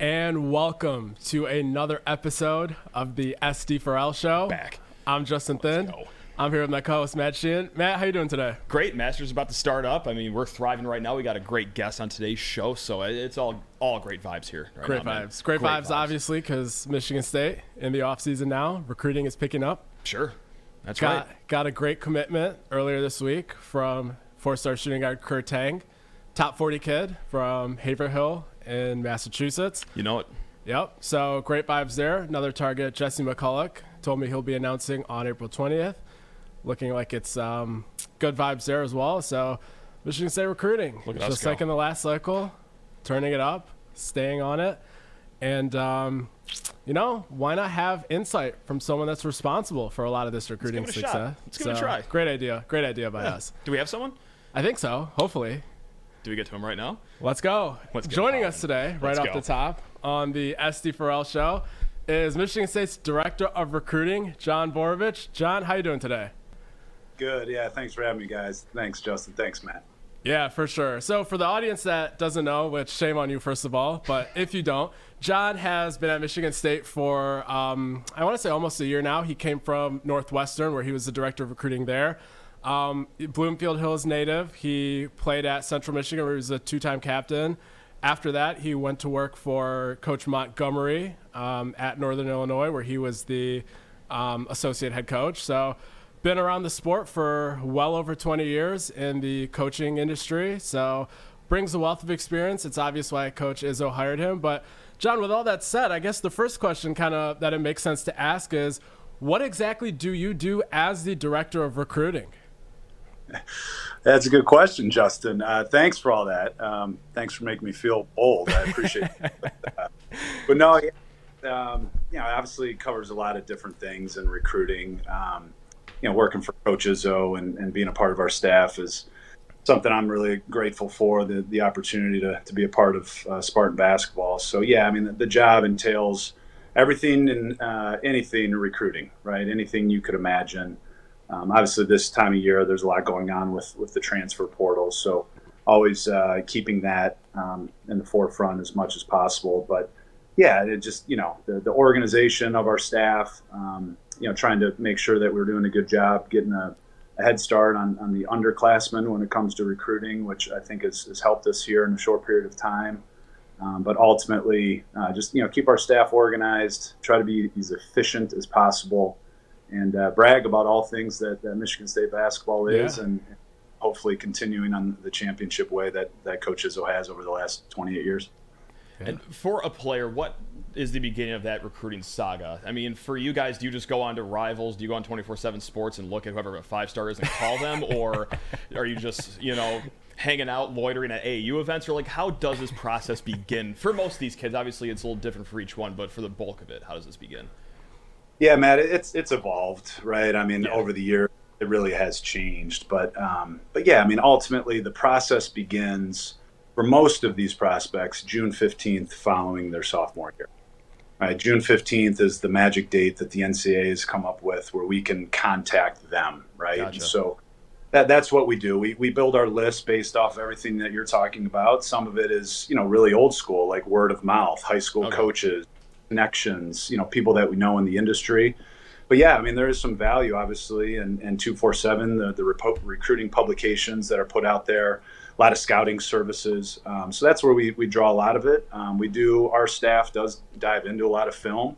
And welcome to another episode of the SD4L show. Back. I'm Justin Thind. go. I'm here with my co-host Matt Sheehan. Matt, how you doing today? Great, Masters about to start up. I mean, we're thriving right now. We got a great guest on today's show, so it's all all great vibes here. Right Great now, vibes. Great, vibes, obviously, because Michigan State in the offseason now, recruiting is picking up. Sure, that's Got right. got a great commitment earlier this week from four-star shooting guard Kur Teng, top 40 kid from Haverhill in Massachusetts. You know it. Yep. So great vibes there. Another target, Jesse McCulloch, told me he'll be announcing on April 20th. Looking like it's um, good vibes there as well. So Michigan State recruiting, Look just go. like in the last cycle, turning it up, staying on it, and um, you know why not have insight from someone that's responsible for a lot of this recruiting give it a success? shot. Let's give it a try. Great idea. Great idea by us. Do we have someone? I think so. Hopefully. Do we get to him right now? Let's go. Let's get Joining it us today, right Let's off go. the top on the SD4L show, is Michigan State's Director of Recruiting, Jon Borovich. Jon, how you doing today? Good. Yeah. Thanks for having me, guys. Thanks, Justin. Thanks, Matt. Yeah, for sure. So, for the audience that doesn't know, which shame on you, first of all, but if you don't, Jon has been at Michigan State for, um, I want to say almost a year now. He came from Northwestern, where he was the director of recruiting there. Um, Bloomfield Hills native. He played at Central Michigan, where he was a two time captain. After that, he went to work for Coach Montgomery um, at Northern Illinois, where he was the um, associate head coach. So, been around the sport for well over 20 years in the coaching industry. So, brings a wealth of experience. It's obvious why Coach Izzo hired him. But, Jon, with all that said, I guess the first question kind of that it makes sense to ask is what exactly do you do as the director of recruiting? That's a good question, Justin. Uh, thanks for all that. Um, thanks for making me feel old. I appreciate it. but no, um, you know, obviously it covers a lot of different things in recruiting. Um, you know, working for Coach Izzo and, and being a part of our staff is something I'm really grateful for the, the opportunity to, to be a part of uh, Spartan basketball. So yeah, I mean, the, the job entails everything and uh, anything recruiting, right? Anything you could imagine. Um, obviously, this time of year, there's a lot going on with, with the transfer portal. So, always uh, keeping that um, in the forefront as much as possible. But yeah, it just, you know, the, the organization of our staff, um, you know, trying to make sure that we're doing a good job getting a, a head start on, on the underclassmen when it comes to recruiting, which I think has, has helped us here in a short period of time. Um, but ultimately, uh, just you know, keep our staff organized, try to be as efficient as possible, and uh, brag about all things that, that Michigan State basketball is, Yeah. and hopefully continuing on the championship way that that Coach Izzo has over the last 28 years. And for a player, what is the beginning of that recruiting saga? I mean, for you guys, do you just go on to Rivals? Do you go on 24 7 Sports and look at whoever a five star is and call them? or are you just, you know, hanging out, loitering at AU events? Or, like, how does this process begin? For most of these kids, obviously it's a little different for each one, but for the bulk of it, how does this begin? Yeah, Matt, it's it's evolved, right? I mean, Yeah. over the year, it really has changed. But um, but yeah, I mean, ultimately, the process begins for most of these prospects June fifteenth, following their sophomore year. Right, June fifteenth is the magic date that the NCAA has come up with, where we can contact them, right? Gotcha. And so that that's what we do. We we build our list based off everything that you're talking about. Some of it is you know really old school, like word of mouth, high school Okay. coaches, connections, you know, people that we know in the industry. But yeah, I mean, there is some value, obviously, and and two four seven, the the repo- recruiting publications that are put out there, a lot of scouting services. Um, so that's where we we draw a lot of it. Um, we do our staff does dive into a lot of film.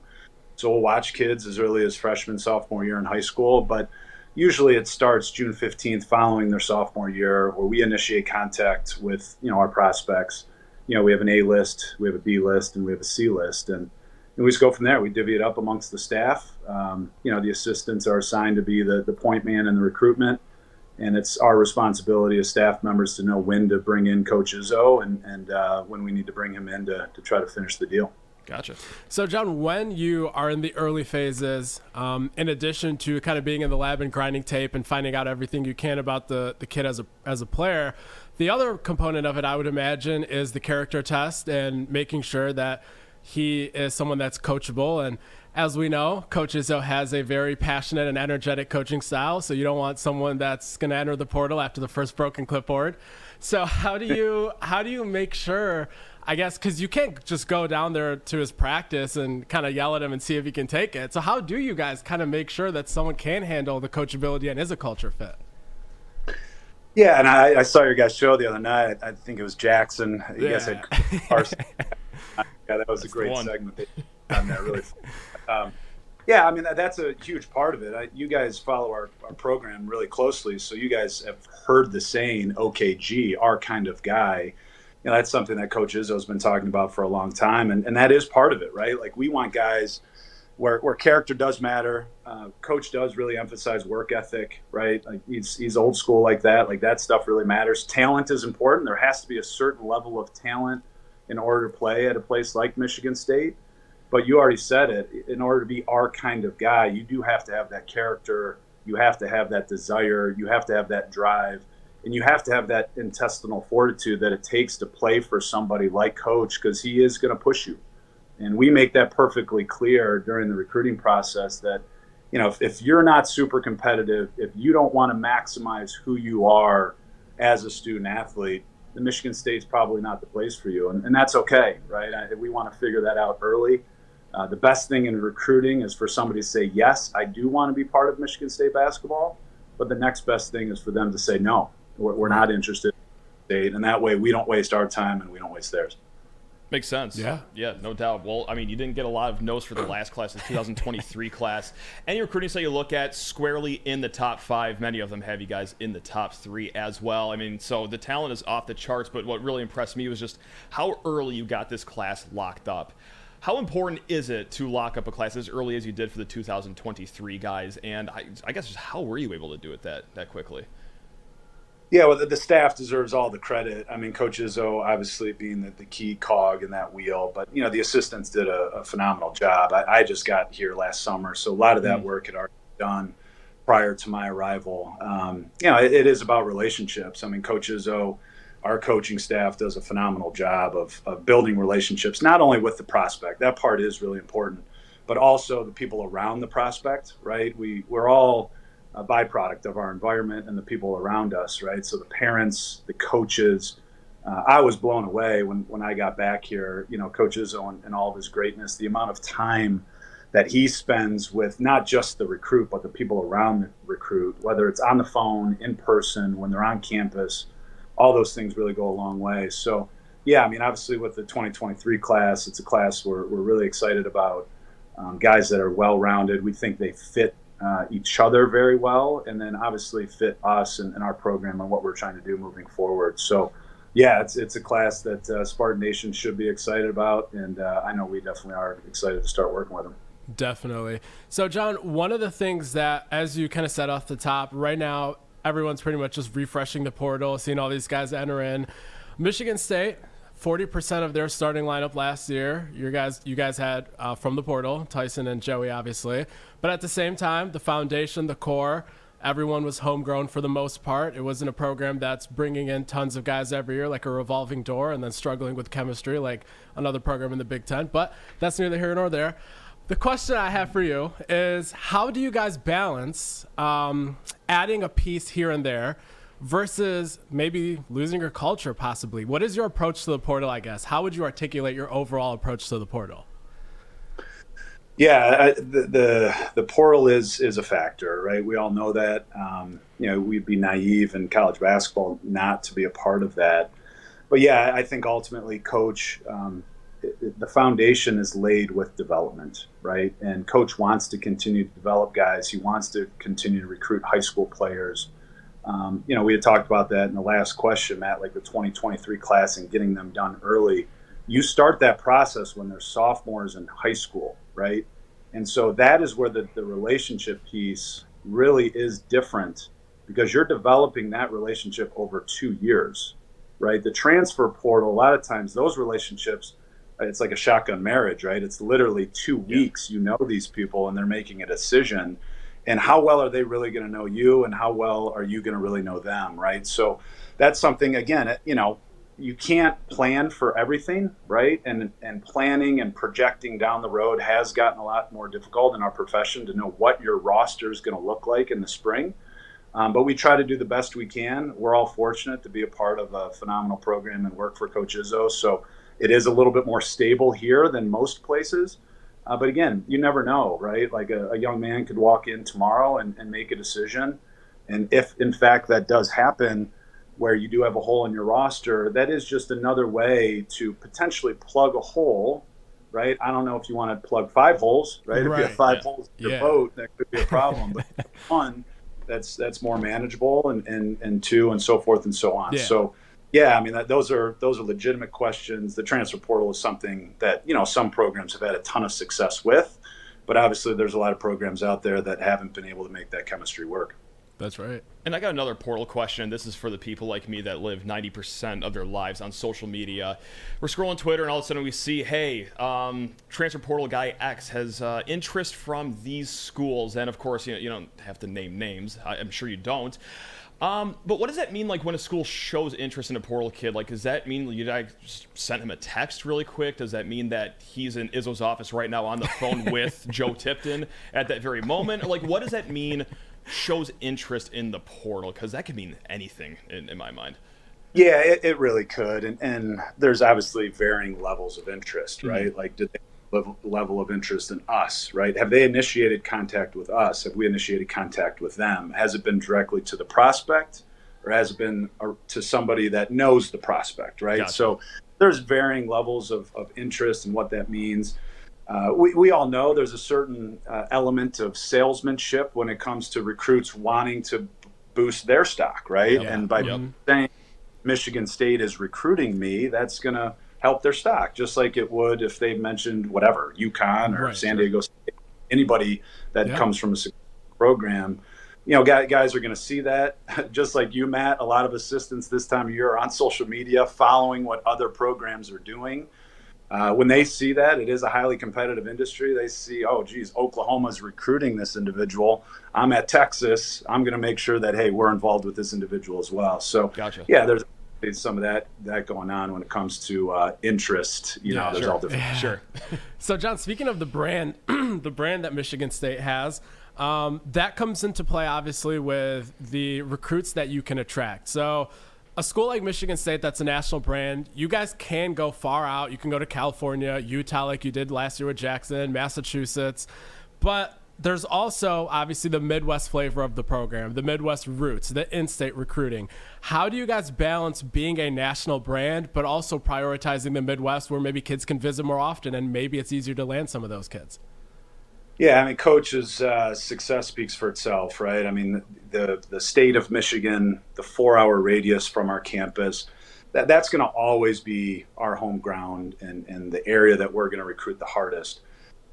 So we'll watch kids as early as freshman, sophomore year in high school, but usually it starts June 15th following their sophomore year where we initiate contact with, you know, our prospects. You know, we have an A list, we have a B list, and we have a C list. And, and we just go from there. We divvy it up amongst the staff. Um, you know, the assistants are assigned to be the, the point man in the recruitment. And it's our responsibility as staff members to know when to bring in Coach Izzo and, and uh, when we need to bring him in to, to try to finish the deal. Gotcha. So, Jon, when you are in the early phases, um, in addition to kind of being in the lab and grinding tape and finding out everything you can about the, the kid as a, as a player, the other component of it, I would imagine, is the character test and making sure that he is someone that's coachable. And as we know, Coach Izzo has a very passionate and energetic coaching style. So you don't want someone that's going to enter the portal after the first broken clipboard. So how do you how do you make sure? I guess because you can't just go down there to his practice and kind of yell at him and see if he can take it. So how do you guys kind of make sure that someone can handle the coachability and is a culture fit? Yeah, and I, I saw your guys' show the other night. I think it was Jackson. You guys had Carson. yeah, that was a great one. segment. Done that really. Um, yeah, I mean that, that's a huge part of it. I, you guys follow our, our program really closely, so you guys have heard the saying "OKG," our kind of guy. You know, that's something that Coach Izzo's been talking about for a long time, and, and that is part of it, right? Like we want guys where, where character does matter. Uh, coach does really emphasize work ethic, right? Like he's, he's old school like that. Like that stuff really matters. Talent is important. There has to be a certain level of talent in order to play at a place like Michigan State. But you already said it. In order to be our kind of guy, you do have to have that character. You have to have that desire. You have to have that drive. And you have to have that intestinal fortitude that it takes to play for somebody like Coach because he is going to push you. And we make that perfectly clear during the recruiting process that, you know, if, if you're not super competitive, if you don't want to maximize who you are as a student athlete, the Michigan State's probably not the place for you. And, and that's okay, right? I, we want to figure that out early. Uh, the best thing in recruiting is for somebody to say, yes, I do want to be part of Michigan State basketball. But the next best thing is for them to say, no, we're, we're not interested. And that way we don't waste our time and we don't waste theirs. Makes sense. Yeah. Yeah, no doubt. Well, I mean, you didn't get a lot of notes for the last class, the 2023 class. Any recruiting site you look at squarely in the top five. Many of them have you guys in the top three as well. I mean, so the talent is off the charts, but what really impressed me was just how early you got this class locked up. How important is it to lock up a class as early as you did for the 2023 guys? And I, I guess just how were you able to do it that, that quickly? Yeah, well, the, the staff deserves all the credit. I mean, Coach Izzo obviously being the, the key cog in that wheel, but you know the assistants did a, a phenomenal job. I, I just got here last summer, so a lot of that Mm. work had already been done prior to my arrival. Um, you know, it, it is about relationships. I mean, Coach Izzo, our coaching staff does a phenomenal job of, of building relationships, not only with the prospect. That part is really important, but also the people around the prospect. Right? We we're all a byproduct of our environment and the people around us, right? So the parents, the coaches. Uh, I was blown away when, when I got back here. You know, Coach Izzo and, and all of his greatness, the amount of time that he spends with not just the recruit, but the people around the recruit, whether it's on the phone, in person, when they're on campus, all those things really go a long way. So, yeah, I mean, obviously with the 2023 class, it's a class we're, we're really excited about. Um, guys that are well rounded. We think they fit uh, each other very well, and then obviously fit us and, and our program and what we're trying to do moving forward. So, yeah, it's it's a class that uh, Spartan Nation should be excited about, and uh, I know we definitely are excited to start working with them. Definitely. So, Jon, one of the things that, as you kind of said off the top, right now, everyone's pretty much just refreshing the portal, seeing all these guys enter in. Michigan State, 40% of their starting lineup last year, you guys, you guys had uh, from the portal, Tyson and Joey, obviously. But at the same time, the foundation, the core, everyone was homegrown for the most part. It wasn't a program that's bringing in tons of guys every year, like a revolving door, and then struggling with chemistry, like another program in the Big Ten. But that's neither here nor there. The question I have for you is how do you guys balance um, adding a piece here and there versus maybe losing your culture, possibly? What is your approach to the portal, I guess? How would you articulate your overall approach to the portal? Yeah, I, the, the the portal is is a factor, right? We all know that. Um, you know, we'd be naive in college basketball not to be a part of that. But yeah, I think ultimately, coach, um, the foundation is laid with development, right? And coach wants to continue to develop guys. He wants to continue to recruit high school players. Um, you know, we had talked about that in the last question, Matt, like the 2023 class and getting them done early. You start that process when they're sophomores in high school, right? And so that is where the, the relationship piece really is different because you're developing that relationship over two years, right? The transfer portal, a lot of times those relationships, it's like a shotgun marriage, right? It's literally two weeks. You know these people and they're making a decision. And how well are they really going to know you and how well are you going to really know them, right? So that's something, again, you know, you can't plan for everything, right? And and planning and projecting down the road has gotten a lot more difficult in our profession to know what your roster is going to look like in the spring. Um, but we try to do the best we can. We're all fortunate to be a part of a phenomenal program and work for Coach Izzo. So it is a little bit more stable here than most places. Uh, but again, you never know, right? Like a, a young man could walk in tomorrow and, and make a decision. And if, in fact, that does happen, where you do have a hole in your roster, that is just another way to potentially plug a hole, right? I don't know if you want to plug five holes, right? If you have five Yeah. holes in your Yeah. boat, that could be a problem. but one, that's that's more manageable, and, and and two, and so forth and so on. Yeah. So, yeah, I mean, that, those are those are legitimate questions. The transfer portal is something that you know some programs have had a ton of success with, but obviously there's a lot of programs out there that haven't been able to make that chemistry work. That's right. And I got another portal question. This is for the people like me that live 90% of their lives on social media. We're scrolling Twitter, and all of a sudden we see, hey, um, transfer portal guy X has uh, interest from these schools. And of course, you, know, you don't have to name names. I, I'm sure you don't. Um, but what does that mean, like when a school shows interest in a portal kid? Like, does that mean you guys just sent him a text really quick? Does that mean that he's in Izzo's office right now on the phone with Joe Tipton at that very moment? Like, what does that mean? Shows interest in the portal because that could mean anything in, in my mind. Yeah, it, it really could, and and there's obviously varying levels of interest, right? Like, did they level, level of interest in us, right? Have they initiated contact with us? Have we initiated contact with them? Has it been directly to the prospect, or has it been uh, to somebody that knows the prospect, right? Gotcha. So there's varying levels of, of interest and what that means. Uh, we, we all know there's a certain uh, element of salesmanship when it comes to recruits wanting to boost their stock, right? Yeah. And by Yep. saying Michigan State is recruiting me, that's going to help their stock, just like it would if they mentioned whatever UConn or Right, San sure. Diego State, anybody that Yeah. comes from a program. You know, guys are going to see that, just like you, Matt. A lot of assistants this time of year are on social media following what other programs are doing. Uh, when they see that, it is a highly competitive industry. They see, oh, geez, Oklahoma's recruiting this individual. I'm at Texas. I'm going to make sure that hey, we're involved with this individual as well. So, Gotcha. yeah, there's there's some of that that going on when it comes to uh, interest. You know, Yeah, there's sure. all different. Sure. So, Jon, speaking of the brand, the brand that Michigan State has, um, that comes into play obviously with the recruits that you can attract. So, a school like Michigan State that's a national brand, you guys can go far out. You can go to California, Utah, like you did last year with Jackson, Massachusetts. But there's also obviously the Midwest flavor of the program, the Midwest roots, the in state recruiting. How do you guys balance being a national brand, but also prioritizing the Midwest where maybe kids can visit more often and maybe it's easier to land some of those kids? Yeah, I mean, coach's uh, success speaks for itself, right? I mean, the the state of Michigan, the four hour radius from our campus, that, that's going to always be our home ground and, and the area that we're going to recruit the hardest.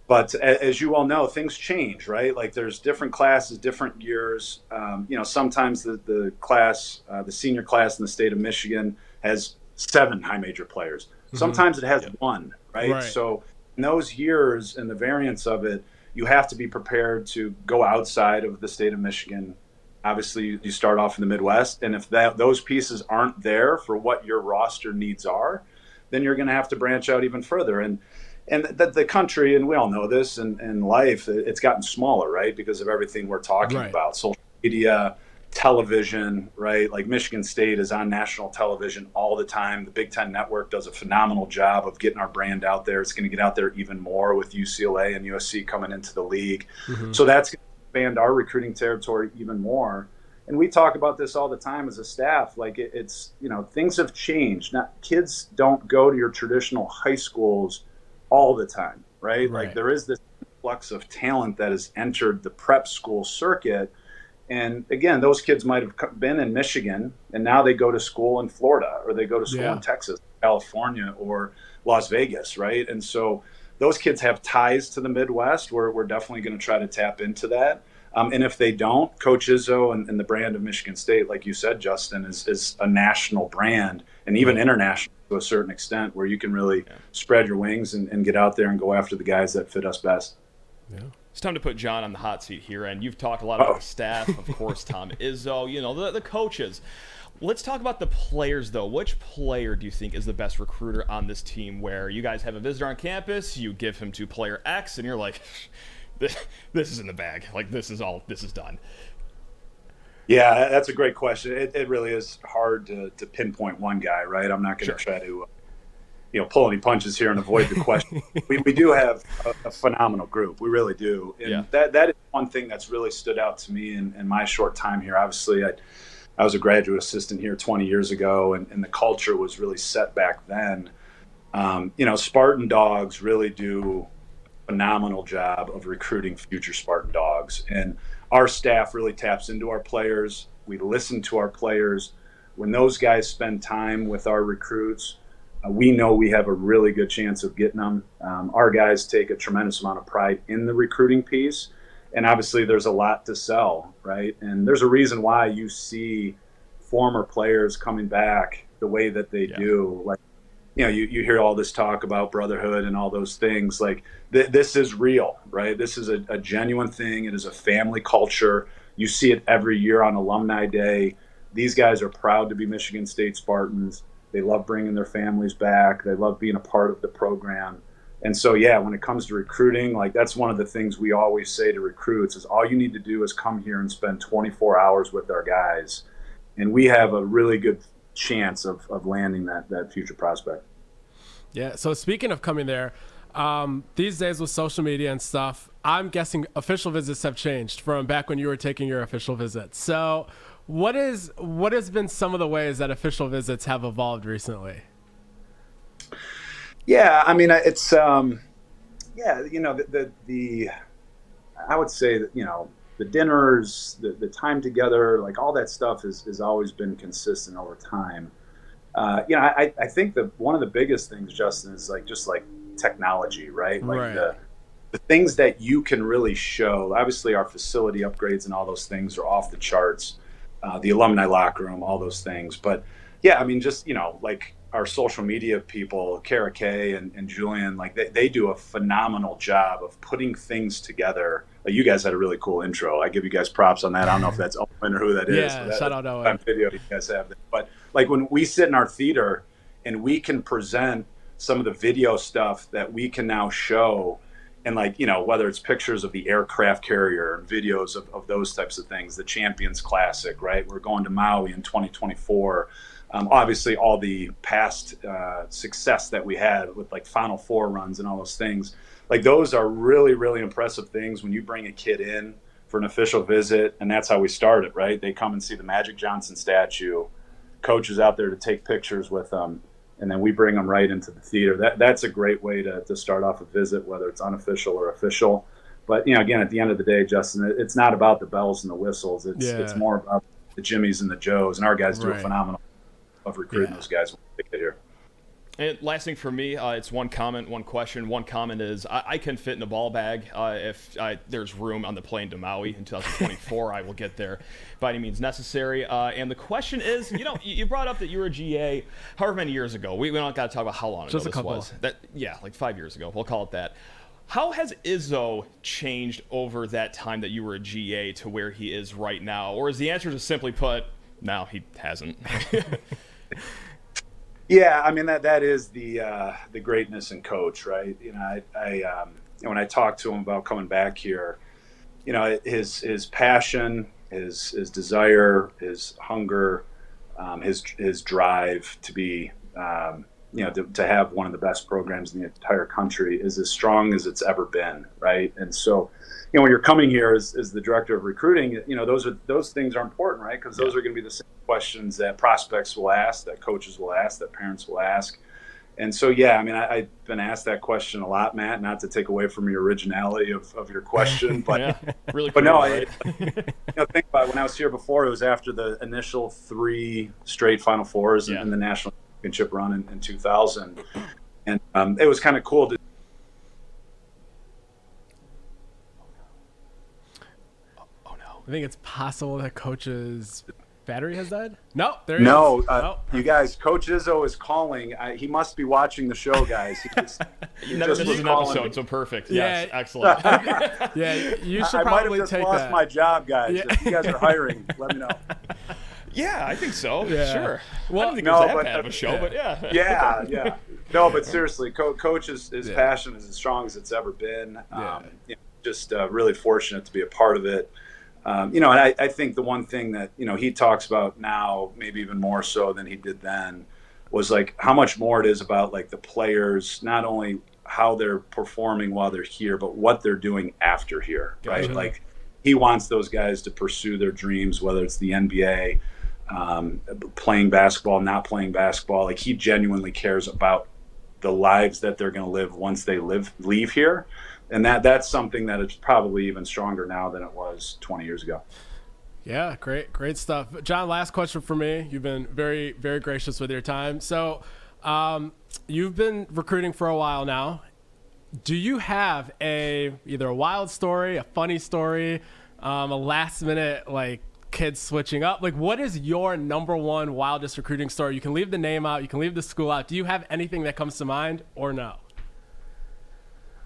But as you all know, things change, right? Like there's different classes, different years. Um, you know, sometimes the, the class, uh, the senior class in the state of Michigan has seven high major players. Sometimes it has one, right? Right. So in those years and the variance of it, you have to be prepared to go outside of the state of Michigan. Obviously, you- you start off in the Midwest, and if that those pieces aren't there for what your roster needs are, then you're going to have to branch out even further. And and the, the country, and we all know this, and, and life, it's gotten smaller, right, because of everything we're talking Right. about, social media, television, right? Like Michigan State is on national television all the time. The Big Ten Network does a phenomenal job of getting our brand out there. It's going to get out there even more with UCLA and USC coming into the league. Mm-hmm. So that's going to expand our recruiting territory even more. and we talk about this all the time as a staff. Like it, it's you know things have changed. Not kids don't go to your traditional high schools all the time, right? Right. Like there is this flux of talent that has entered the prep school circuit. And again, those kids might have been in Michigan and now they go to school in Florida or they go to school Yeah. in Texas, California, or Las Vegas, right? And so those kids have ties to the Midwest. We're, we're definitely going to try to tap into that. Um, and if they don't, Coach Izzo and, and the brand of Michigan State, like you said, Justin, is, is a national brand and even international to a certain extent where you can really spread your wings and, and get out there and go after the guys that fit us best. Yeah. It's time to put Jon on the hot seat here, and you've talked a lot about Oh. the staff, of course, Tom Izzo, you know, the, the coaches. Let's talk about the players, though. Which player do you think is the best recruiter on this team? Where you guys have a visitor on campus, you give him to player X, and you're like, this, this is in the bag. Like this is all. This is done. Yeah, that's a great question. It, it really is hard to, to pinpoint one guy, right? I'm not going to Sure. try to, uh, you know, pull any punches here and avoid the question. we, we do have a, a phenomenal group. We really do. And Yeah. that, that is one thing that's really stood out to me in, in my short time here. Obviously, I, I was a graduate assistant here 20 years ago, and, and the culture was really set back then. Um, you know, Spartan Dogs really do a phenomenal job of recruiting future Spartan Dogs. And our staff really taps into our players. We listen to our players. When those guys spend time with our recruits, uh, we know we have a really good chance of getting them. Um, our guys take a tremendous amount of pride in the recruiting piece. And obviously, there's a lot to sell, right? And there's a reason why you see former players coming back the way that they Yeah. do. Like, you know, you, you hear all this talk about brotherhood and all those things. Like, th- this is real, right? This is a, a genuine thing. It is a family culture. You see it every year on Alumni Day. These guys are proud to be Michigan State Spartans. They love bringing their families back. They love being a part of the program. And so, yeah, when it comes to recruiting, like that's one of the things we always say to recruits is all you need to do is come here and spend 24 hours with our guys, and we have a really good chance of, of landing that that future prospect. Yeah. So speaking of coming there, um, these days with social media and stuff, I'm guessing official visits have changed from back when you were taking your official visits. So, what is what has been some of the ways that official visits have evolved recently? Yeah, I mean, it's um, yeah, you know, the, the the I would say that you know the dinners, the, the time together, like all that stuff has, has always been consistent over time. Uh, you know, I, I think that one of the biggest things, Justin, is like just like technology, right? Like Right. the the things that you can really show. Obviously, our facility upgrades and all those things are off the charts. Uh, the alumni locker room, all those things. But yeah, I mean, just you know, like our social media people, Kara Kay and, and Julian, like they, they do a phenomenal job of putting things together. Like, you guys had a really cool intro. I give you guys props on that. I don't know if that's Owen or who that is. Yeah, shout out Owen. video you guys have. But like when we sit in our theater and we can present some of the video stuff that we can now show and like you know whether it's pictures of the aircraft carrier and videos of, of those types of things the champions classic right? We're going to maui in 2024 um, obviously all the past uh, success that we had with like final four runs and all those things like those are really really impressive things when you bring a kid in for an official visit and that's how we started right? They come and see the magic johnson statue coaches out there to take pictures with them and then we bring them right into the theater. That that's a great way to, to start off a visit, whether it's unofficial or official. But you know, again, at the end of the day, Justin, it- it's not about the bells and the whistles. It's Yeah. it's more about the Jimmies and the Joes, and our guys do Right. a phenomenal of recruiting Yeah. those guys when they get here. And last thing for me, uh, it's one comment, one question. One comment is I, I can fit in a ball bag uh, if I, there's room on the plane to Maui in 2024. I will get there by any means necessary. Uh, and the question is, you know, you, brought up that you were a GA however many years ago. We, we don't got to talk about how long Just ago a this couple. was. That yeah, like five years ago. We'll call it that. How has Izzo changed over that time that you were a GA to where he is right now? Or is the answer just simply put, no, he hasn't? Yeah, I mean that that is the uh, the greatness in coach, right? You know, I, I um, when I talked to him about coming back here, you know, his his passion, his his desire, his hunger, um, his his drive to be um, you know, to, to have one of the best programs in the entire country is as strong as it's ever been, right? And so, you know, when you're coming here as, as the director of recruiting, you know, those are those things are important, right? Because those are going to be the same questions that prospects will ask, that coaches will ask, that parents will ask. And so, yeah, I mean, I, I've been asked that question a lot, Matt. Not to take away from your originality of, of your question, but Yeah, really. but no, creative, I, you know, think about it, when I was here before. It was after the initial three straight Final Fours Yeah. in the national championship run in, in 2000, and um, it was kind of cool to. oh no. I think it's possible that coach's battery has died. No, there he No, is. uh, No. you guys, Coach Izzo is calling. I, he must be watching the show, guys. He just, he never just missed was an calling episode, me. so perfect. Yeah. Yes, excellent. Yeah, you should I might have just take lost that. my job, guys. Yeah. If you guys are hiring, let me know. Yeah, I think so. Yeah. Sure. Well- I don't think No, it was that but- bad of a show, but yeah. yeah, yeah. No, but seriously, Co- Coach is, his Yeah. passion is as strong as it's ever been. Yeah. Um, you know, just uh, really fortunate to be a part of it. Um, you know, and I, I think the one thing that you know he talks about now, maybe even more so than he did then, was like how much more it is about like the players, not only how they're performing while they're here, but what they're doing after here, right? Like he wants those guys to pursue their dreams, whether it's the NBA, um, playing basketball, not playing basketball. Like he genuinely cares about the lives that they're going to live once they live leave here, and that that's something that is probably even stronger now than it was 20 years ago. Yeah, great, great stuff. Jon, last question for me. You've been very, very gracious with your time. So, um, you've been recruiting for a while now. Do you have a either a wild story, a funny story, um, a last minute like kids switching up? Like, what is your number one wildest recruiting story? You can leave the name out, you can leave the school out. Do you have anything that comes to mind, or no?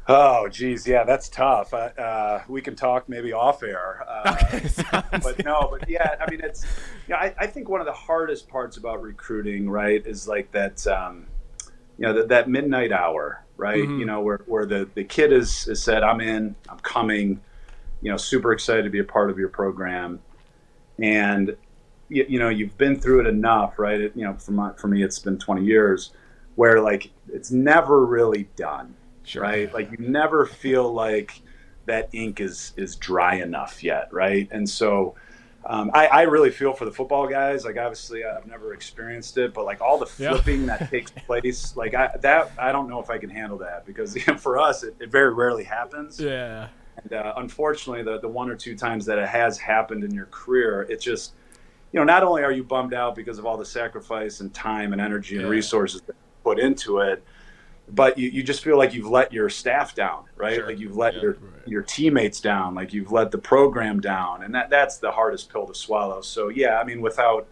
Oh, geez, yeah, that's tough. Uh, uh, we can talk maybe off air. Uh, but no, but yeah, I mean, it's, yeah, I, I think one of the hardest parts about recruiting, right, is like that, um, you know, that, that midnight hour, right? You know, where, where the, the kid is, is said, I'm in, I'm coming, you know, super excited to be a part of your program. And, you, you know, you've been through it enough, right? It, you know, for, my, for me, it's been 20 years where like it's never really done Sure. right? Like you never feel like that ink is is dry enough yet, right? And so um, I, I really feel for the football guys. Like obviously I've never experienced it, but like all the Yeah. flipping that takes place, like I, that I don't know if I can handle that because for us it, it very rarely happens. Yeah. And uh, unfortunately, the the one or two times that it has happened in your career, it just you know not only are you bummed out because of all the sacrifice and time and energy and Yeah. resources that you put into it, but you, you just feel like you've let your staff down, right? Sure. Like you've let Yeah. your your teammates down, like you've let the program down, and that that's the hardest pill to swallow. So yeah, I mean, without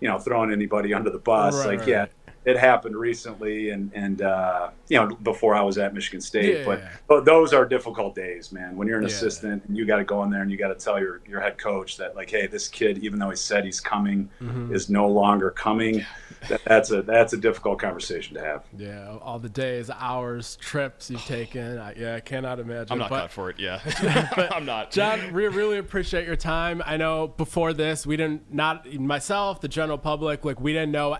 you know throwing anybody under the bus, Right, like right, yeah. Right. It happened recently, and and uh, you know before I was at Michigan State, Yeah. but but those are difficult days, man. When you're an Yeah. assistant and you got to go in there and you got to tell your, your head coach that like, hey, this kid, even though he said he's coming, Mm-hmm. is no longer coming. That, that's a that's a difficult conversation to have. Yeah, all the days, hours, trips you've taken. I, yeah, I cannot imagine. I'm not but, cut for it. Yeah. I'm not. Jon, we really appreciate your time. I know before this, we didn't, not myself, the general public, like we didn't know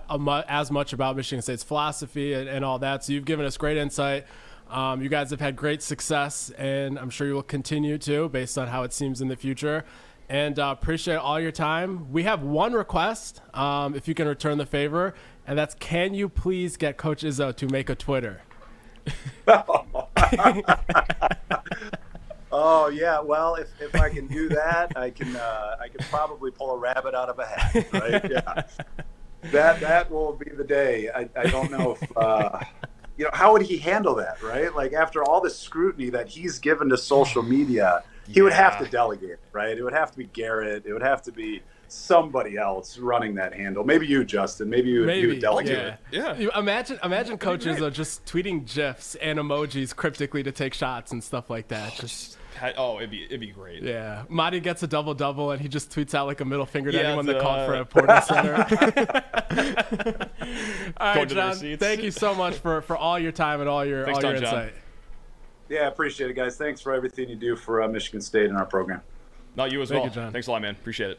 as much about Michigan State's philosophy and, and all that. So you've given us great insight. Um, you guys have had great success, and I'm sure you will continue to, based on how it seems in the future. And uh, appreciate all your time. We have one request, um, if you can return the favor, and that's can you please get Coach Izzo to make a Twitter? Oh yeah, well if, if I can do that, I can uh, I can probably pull a rabbit out of a hat, right? Yeah, that that will be the day. I, I don't know if uh, you know how would he handle that, right? Like after all the scrutiny that he's given to social media, he would have to Yeah. delegate, right? It would have to be Garrett. It would have to be somebody else running that handle. Maybe you, Justin. Maybe you, would- you would delegate yeah. Yeah. You imagine, imagine coaches are just tweeting gifs and emojis cryptically to take shots and stuff like that. Just Ha- Oh, it'd be it'd be great. yeah, Marty gets a double double and he just tweets out like a middle finger to Yeah, anyone the, that called for a Porter Center. all Going right, to the Jon. Thank you so much for for all your time and all your Thanks, all your Jon, Jon. insight. Yeah, I appreciate it, guys. Thanks for everything you do for uh, Michigan State and our program. Not you as Thank well. you, Jon. Thanks a lot, man. Appreciate it.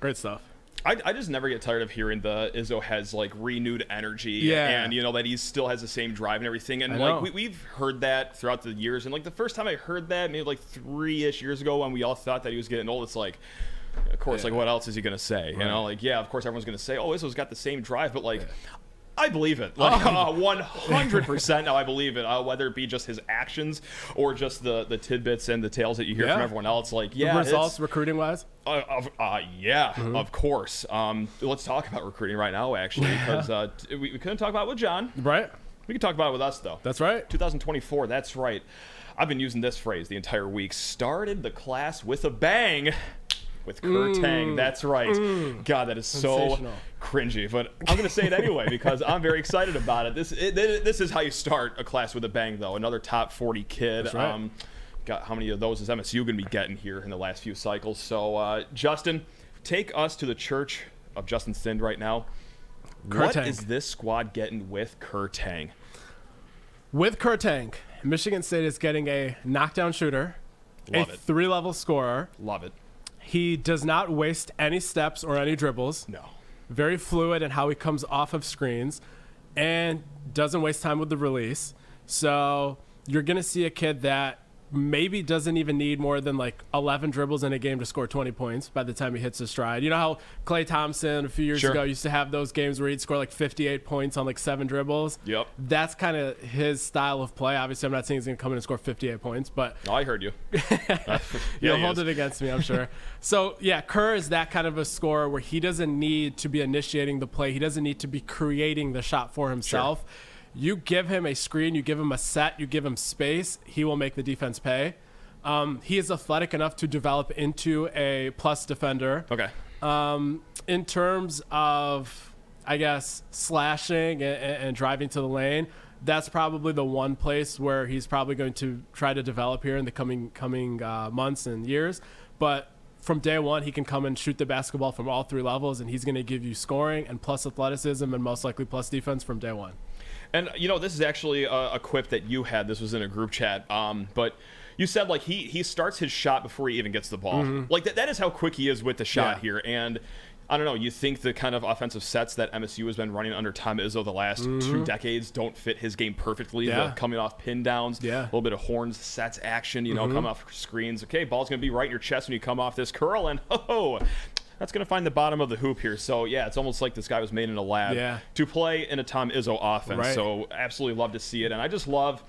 Great stuff. I, I just never get tired of hearing the Izzo has like renewed energy Yeah. and you know that he still has the same drive and everything. And I like know. we, we've heard that throughout the years. And like the first time I heard that maybe like three ish years ago when we all thought that he was getting old it's like of course like what else is he gonna say you know? Like yeah of course everyone's gonna say oh Izzo's got the same drive. But like I believe it. Like Oh. uh, one hundred percent. Now I believe it. Uh, whether it be just his actions or just the the tidbits and the tales that you hear Yeah. from everyone else. Like yeah, results recruiting wise. uh, of, uh, yeah, Mm-hmm. of course. Um, let's talk about recruiting right now, actually, because uh, t- we, we couldn't talk about it with Jon. Right. We can talk about it with us, though. That's right. 2024. That's right. I've been using this phrase the entire week. Started the class with a bang. With Kur Teng, that's right. God, that is so Mm. Cringy, but I'm gonna say it anyway because I'm very excited about it. This it, this is how you start a class with a bang, though. Another top 40 kid. That's right. Um, got how many of those is MSU gonna be getting here in the last few cycles? So, uh, Justin, take us to the church of Justin Thind right now. Kur What is this squad getting with Kur Teng? With Kur Teng, Michigan State is getting a knockdown shooter, Love a it. three level scorer. Love it. He does not waste any steps or any dribbles. No. Very fluid in how he comes off of screens and doesn't waste time with the release. So you're going to see a kid that maybe doesn't even need more than like 11 dribbles in a game to score 20 points by the time he hits his stride. You know how Klay Thompson a few years Sure. ago used to have those games where he'd score like 58 points on like seven dribbles? Yep. That's kind of his style of play. Obviously, I'm not saying he's going to come in and score 58 points, but No, I heard you. yeah, You'll hold is. it against me, I'm sure. so yeah, Kur is that kind of a scorer where he doesn't need to be initiating the play. He doesn't need to be creating the shot for himself. You give him a screen, you give him a set, you give him space, he will make the defense pay. Um, he is athletic enough to develop into a plus defender. Okay. Um, in terms of, I guess, slashing and, and driving to the lane, that's probably the one place where he's probably going to try to develop here in the coming coming uh, months and years. But from day one, he can come and shoot the basketball from all three levels, and he's going to give you scoring and plus athleticism and most likely plus defense from day one. And you know, this is actually a, a quip that you had. This was in a group chat. Um, but you said like he he starts his shot before he even gets the ball. Like that, that is how quick he is with the shot Mm-hmm. Yeah. here. And I don't know. You think the kind of offensive sets that MSU has been running under Tom Izzo the last two decades don't fit his game perfectly? Mm-hmm. Yeah. The coming off pin downs, Yeah. Mm-hmm. a little bit of horns, sets action. You know, coming off screens. Okay, ball's gonna be right in your chest when you come off this curl, and oh. That's going to find the bottom of the hoop here. So, yeah, it's almost like this guy was made in a lab Yeah. to play in a Tom Izzo offense. Right. So, absolutely love to see it. And I just love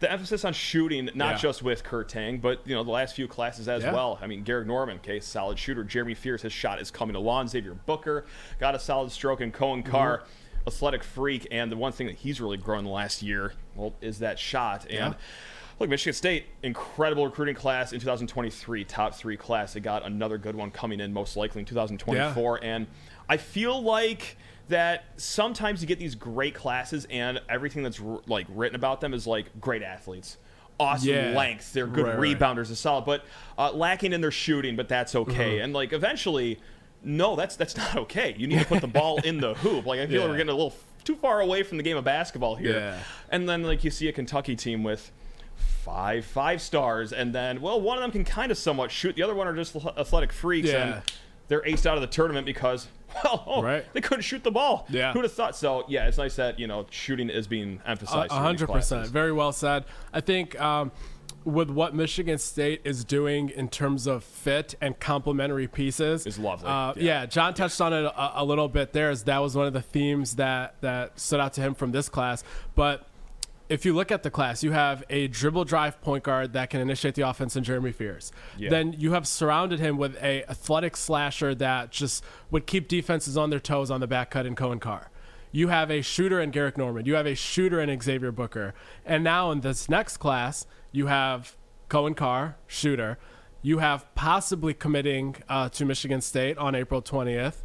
the emphasis on shooting, not Yeah. just with Kur Teng, but you know the last few classes as Yeah. well. I mean, Gehrig Normand, okay, solid shooter. Jeremy Fears, his shot is coming along. Xavier Booker got a solid stroke, and Coen Carr, Mm-hmm. athletic freak. And the one thing that he's really grown the last year, well, is that shot. And Yeah. Look, Michigan State, incredible recruiting class in 2023, top three class. They got another good one coming in, most likely in 2024. And I feel like that sometimes you get these great classes, and everything that's r- like written about them is like great athletes. Awesome Yeah. length. They're good Right, right. rebounders, is solid, but uh, lacking in their shooting. But that's okay. Mm-hmm. And like eventually, no, that's that's not okay. You need to put the ball in the hoop. Like I feel Yeah. we're getting a little too far away from the game of basketball here. Yeah. And then like you see a Kentucky team with five five stars, and then well, one of them can kind of somewhat shoot. The other one are just athletic freaks, Yeah. and they're aced out of the tournament because well, oh, Right. they couldn't shoot the ball. Yeah. who'd have thought? So yeah, it's nice that you know shooting is being emphasized. Hundred percent. Very well said. I think um, with what Michigan State is doing in terms of fit and complementary pieces Is lovely. Uh, Yeah. yeah. Jon touched on it a, a little bit there. As that was one of the themes that that stood out to him from this class, but. If you look at the class, you have a dribble drive point guard that can initiate the offense in Jeremy Fears. Yeah. Then you have surrounded him with a athletic slasher that just would keep defenses on their toes on the back cut in Coen Carr. You have a shooter in Gehrig Normand. You have a shooter in Xavier Booker. And now in this next class, you have Coen Carr, shooter. You have possibly committing uh, to Michigan State on April 20th,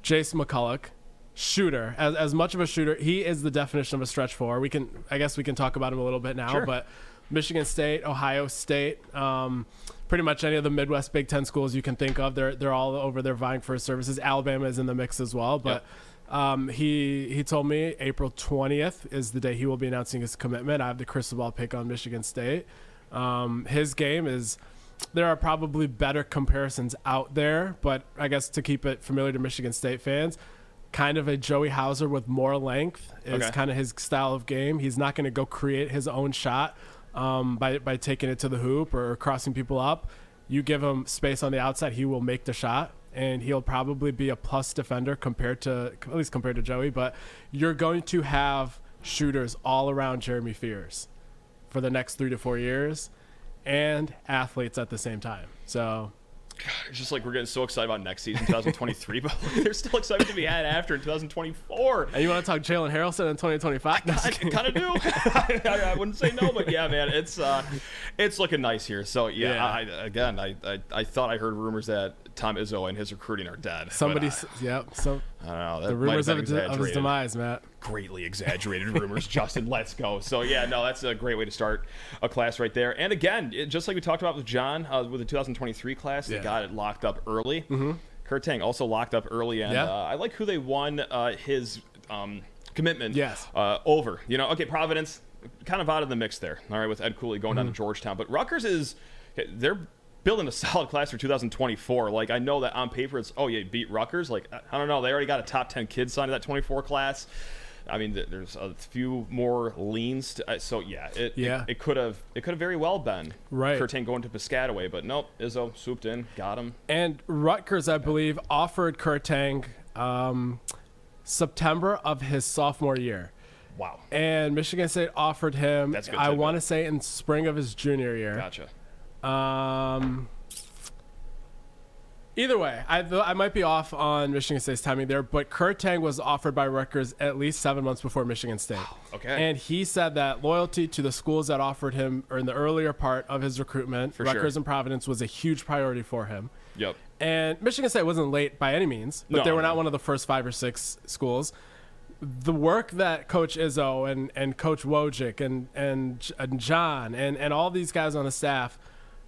Jason McCulloch, shooter. As, as much of a shooter, he is the definition of a stretch four. We can, I guess, we can talk about him a little bit now. Sure. But Michigan State, Ohio State, um, pretty much any of the Midwest Big Ten schools you can think of, they're they're all over there vying for his services. Alabama is in the mix as well, but. Um, he he told me April 20th is the day he will be announcing his commitment. I have the crystal ball pick on Michigan State. Um, his game is there are probably better comparisons out there, but I guess to keep it familiar to Michigan State fans, kind of a Joey Hauser with more length is Okay. kind of his style of game. He's not going to go create his own shot um, by by taking it to the hoop or crossing people up. You give him space on the outside, he will make the shot, and he'll probably be a plus defender compared to at least compared to Joey. But you're going to have shooters all around Jeremy Fears for the next three to four years, and athletes at the same time. So It's just like we're getting so excited about next season, 2023, but there's still excitement to be had after in 2024. And you want to talk Jalen Haralson in 2025? No, I just kind of do. I, I wouldn't say no, but yeah, man, it's uh, it's looking nice here. So yeah, Yeah. I, again, I, I I thought I heard rumors that Tom Izzo and his recruiting are dead. but, Somebody, uh, yep. So I don't know. That the rumors of, of his demise, Matt. greatly exaggerated rumors. Justin, let's go. So yeah, no, that's a great way to start a class right there. And again, it, just like we talked about with Jon uh, with the 2023 class, Yeah. they got it locked up early. Mm-hmm. Kur Teng also locked up early, and Yeah. uh, I like who they won uh, his um, commitment Yes. uh, over. You know, okay, Providence kind of out of the mix there. All right, with Ed Cooley going down Mm-hmm. to Georgetown, but Rutgers is they're building a solid class for 2024. Like I know that on paper it's oh yeah beat Rutgers. Like I don't know they already got a top 10 kid signed to that 24 class. I mean th- there's a few more leans. To, uh, so yeah, it Yeah. it could have it could have very well been Right. Kur Teng going to Piscataway, but nope. Izzo swooped in, got him. And Rutgers, I believe, offered Kur Teng um, September of his sophomore year. Wow, And Michigan State offered him, That's good I want to say in spring of his junior year. gotcha. Um, either way, I, I might be off on Michigan State's timing there, but Kur Teng was offered by Rutgers at least seven months before Michigan State. Okay. And he said that loyalty to the schools that offered him, or in the earlier part of his recruitment, For Rutgers sure. and Providence was a huge priority for him. Yep. And Michigan State wasn't late by any means, but No, they were no. not one of the first five or six schools. The work that Coach Izzo and, and Coach Wojcik and, and, and Jon and, and all these guys on the staff,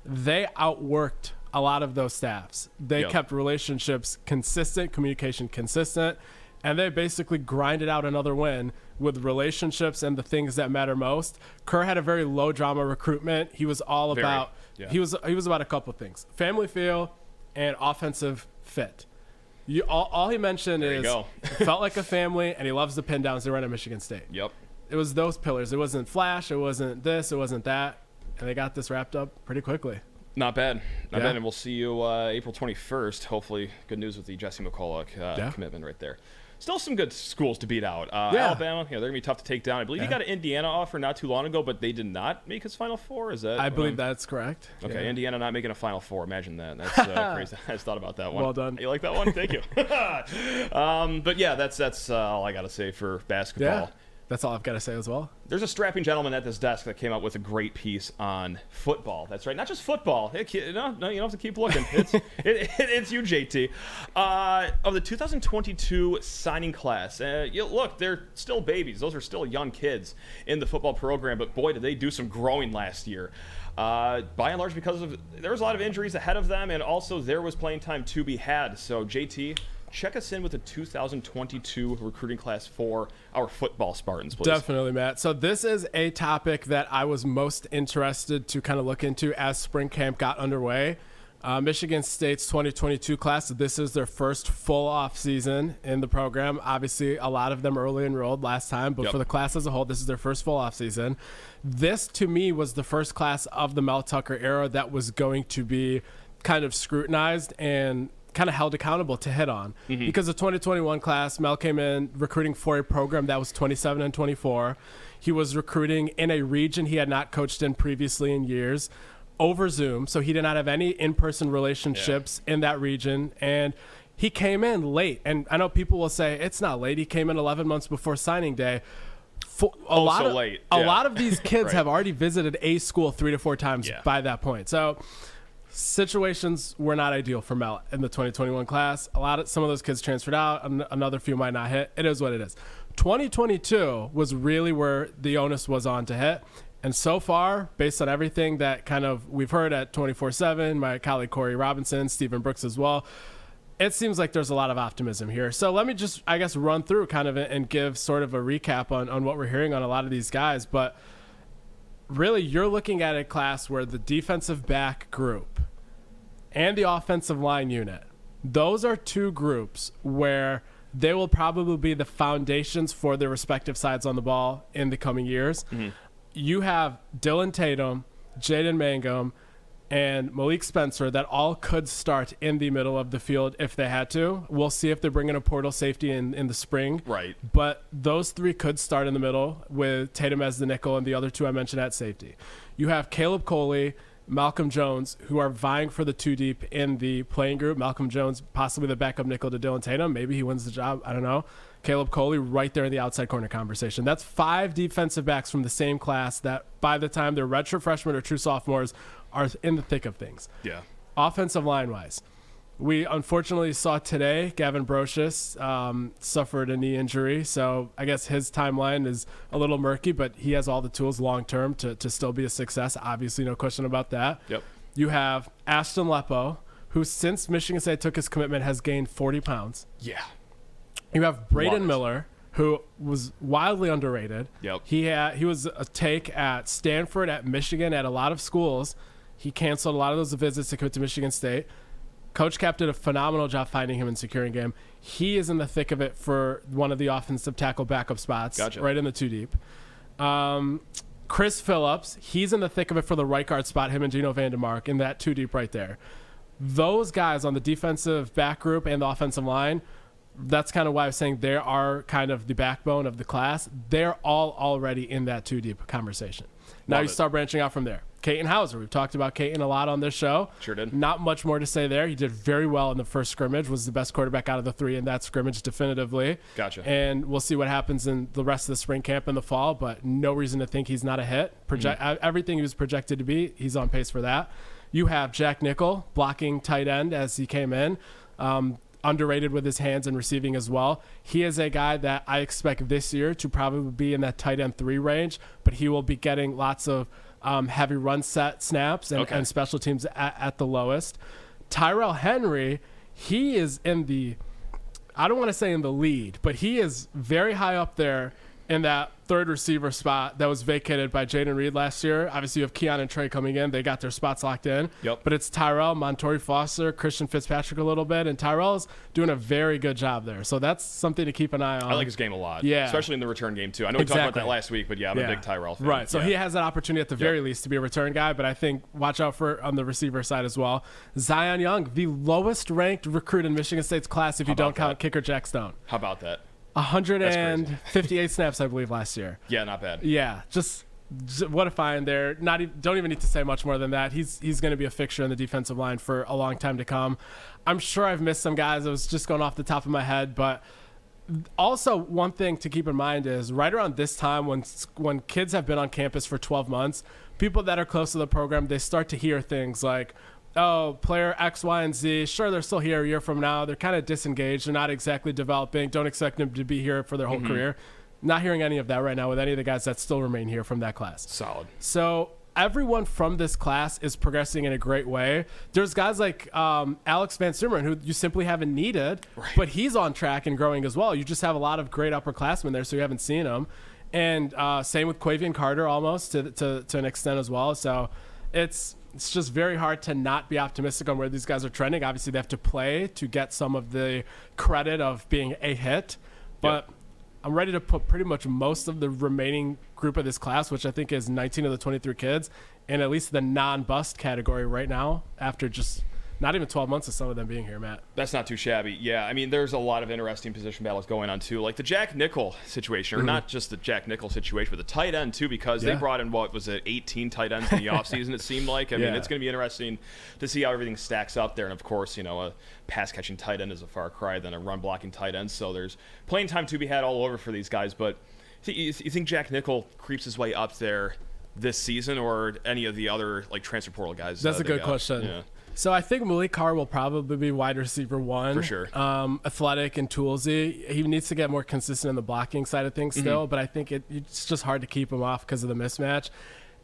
they outworked a lot of those staffs. They Yep. kept relationships consistent, communication consistent, and they basically grinded out another win with relationships and the things that matter most. Kur had a very low drama recruitment. He was all Very, about yeah. he was he was about a couple of things: family feel and offensive fit. You, all, all he mentioned There is felt like a family, and he loves the pin downs they run at Michigan State. Yep. It was those pillars. It wasn't flash. It wasn't this. It wasn't that. And they got this wrapped up pretty quickly. Not bad. Not Yeah. bad. And we'll see you uh, April 21st. Hopefully, good news with the Jesse McCulloch uh, Yeah. commitment right there. Still some good schools to beat out. Uh, Yeah. Alabama, yeah, they're going to be tough to take down. I believe he Yeah. got an Indiana offer not too long ago, but they did not make his Final Four. Is that? I believe I'm- that's correct. Okay. Indiana not making a Final Four. Imagine that. That's uh, crazy. I just thought about that one. Well done. You like that one? Thank you. um, but yeah, that's that's uh, all I got to say for basketball. That's all I've got to say as well. There's a strapping gentleman at this desk that came out with a great piece on football. That's right, not just football. Ki- no, no, you don't have to keep looking. It's, it, it, it's you, JT. Uh, of the 2022 signing class, uh, you, look, they're still babies. Those are still young kids in the football program. But boy, did they do some growing last year. Uh, by and large, because of there was a lot of injuries ahead of them, and also there was playing time to be had. So, JT. Check us in with the 2022 recruiting class for our football Spartans, please. Definitely, Matt. So this is a topic that I was most interested to kind of look into as spring camp got underway. Uh, Michigan State's 2022 class. This is their first full off season in the program. Obviously, a lot of them early enrolled last time, but Yep. for the class as a whole, this is their first full off season. This, to me, was the first class of the Mel Tucker era that was going to be kind of scrutinized and kind of held accountable to hit on. Mm-hmm. Because the 2021 class mel came in recruiting for a program that was 27 and 24 he was recruiting in a region he had not coached in previously in years over zoom so he did not have any in-person relationships in that region. And he came in late. And i know people will say it's not late. He came in 11 months before signing day. For a Oh, lot so of, late. a Yeah. lot of these kids Right. have already visited a school three to four times Yeah. by that point. So situations were not ideal for Mel in the 2021 class. A lot of some of those kids transferred out. An- another few might not hit. It is what it is. 2022 was really where the onus was on to hit. And so far, based on everything that kind of we've heard at 24/7, my colleague Corey Robinson, Stephen Brooks as well, it seems like there's a lot of optimism here. So let me just, I guess, run through kind of and give sort of a recap on on what we're hearing on a lot of these guys. But really you're looking at a class where the defensive back group and the offensive line unit, those are two groups where they will probably be the foundations for their respective sides on the ball in the coming years. Mm-hmm. You have Dillon Tatum, Jaden Mangham, and Malik Spencer that all could start in the middle of the field if they had to. We'll see if they bring in a portal safety in, in the spring. Right. But those three could start in the middle with Tatum as the nickel and the other two I mentioned at safety. You have Caleb Coley, Malcolm Jones, who are vying for the two deep in the playing group. Malcolm Jones, possibly the backup nickel to Dillon Tatum. Maybe he wins the job. I don't know. Caleb Coley right there in the outside corner conversation. That's five defensive backs from the same class that by the time they're redshirt freshmen or true sophomores are in the thick of things Yeah. offensive line wise. We unfortunately saw today Gavin Broscious um, suffered a knee injury, so I guess his timeline is a little murky, but he has all the tools long term to, to still be a success. Obviously, no question about that. Yep. You have Ashton Lepo, who since Michigan State took his commitment has gained 40 pounds. Yeah. You have Braden. Miller, who was wildly underrated. Yep. He had he was a take at Stanford, at Michigan, at a lot of schools. He canceled a lot of those visits to commit to Michigan State. Coach Cap did a phenomenal job finding him and securing him. He is in the thick of it for one of the offensive tackle backup spots, Gotcha. right in the two deep. Um, Chris Phillips, he's in the thick of it for the right guard spot. Him and Geno Vandemark in that two deep right there. Those guys on the defensive back group and the offensive line, that's kind of why I was saying they are kind of the backbone of the class. They're all already in that two deep conversation. Now Love you it. start branching out from there. Katin Houser, we've talked about Katin a lot on this show. Sure did. Not much more to say there. He did very well in the first scrimmage. Was the best quarterback out of the three in that scrimmage, definitively. Gotcha. And we'll see what happens in the rest of the spring camp in the fall. But no reason to think he's not a hit. Project Mm-hmm. everything he was projected to be. He's on pace for that. You have Jack Nickel blocking tight end as he came in. Um, underrated with his hands and receiving as well. He is a guy that I expect this year to probably be in that tight end three range, but he will be getting lots of um, heavy run set snaps and, Okay. and special teams at, at the lowest. Tyrell Henry, he is in the I don't want to say in the lead, but he is very high up there in that third receiver spot that was vacated by Jayden Reed last year. Obviously, you have Keon and Trey coming in; they got their spots locked in. Yep. But it's Tyrell, Montori Foster, Christian Fitzpatrick a little bit, and Tyrell's doing a very good job there. So that's something to keep an eye on. I like his game a lot. Yeah. Especially in the return game, too. I know we talked about that last week, but yeah, I'm a big Tyrell fan. Right. So Yeah. he has that opportunity at the very least to be a return guy, but I think watch out for on the receiver side as well. Zion Young, the lowest ranked recruit in Michigan State's class if you don't count that? kicker Jack Stone. How about that? 158 snaps, I believe, last year. Yeah, not bad. Yeah, just, j- what a find there. Not even, don't even need to say much more than that. He's he's going to be a fixture in the defensive line for a long time to come. I'm sure I've missed some guys. I was just going off the top of my head, but also one thing to keep in mind is right around this time when when kids have been on campus for 12 months people that are close to the program they start to hear things like oh player x y and z sure they're still here a year from now they're kind of disengaged they're not exactly developing don't expect them to be here for their whole career not hearing any of that right now with any of the guys that still remain here from that class Solid. so everyone from this class is progressing in a great way. There's guys like um, Alex Van Sumeren who you simply haven't needed, but he's on track and growing as well. You just have a lot of great upperclassmen there, so you haven't seen them. And uh, same with Quavian Carter almost to, to, to an extent as well. So it's it's just very hard to not be optimistic on where these guys are trending. Obviously, they have to play to get some of the credit of being a hit, but. I'm ready to put pretty much most of the remaining group of this class, which I think is 19 of the 23 kids, in at least the non-bust category right now. After just not even 12 months of some of them being here, Matt. That's not too shabby. Yeah, I mean, there's a lot of interesting position battles going on too, like the Jack Nickel situation, or not just the Jack Nickel situation, but the tight end too, because they Mm-hmm. Brought in what was it, 18 tight ends in the offseason. It seemed like. I mean, it's going to be interesting to see how everything stacks up there. And of course, you know, a pass catching tight end is a far cry than a run blocking tight end. So there's playing time to be had all over for these guys. But you you think Jack Nickel creeps his way up there? This season, or any of the other like transfer portal guys? That's uh, a good got? question. Yeah. So I think Maliq Carr will probably be wide receiver one For sure. Um, athletic and toolsy. He needs to get more consistent in the blocking side of Mm-hmm. things still, but I think it, it's just hard to keep him off because of the mismatch.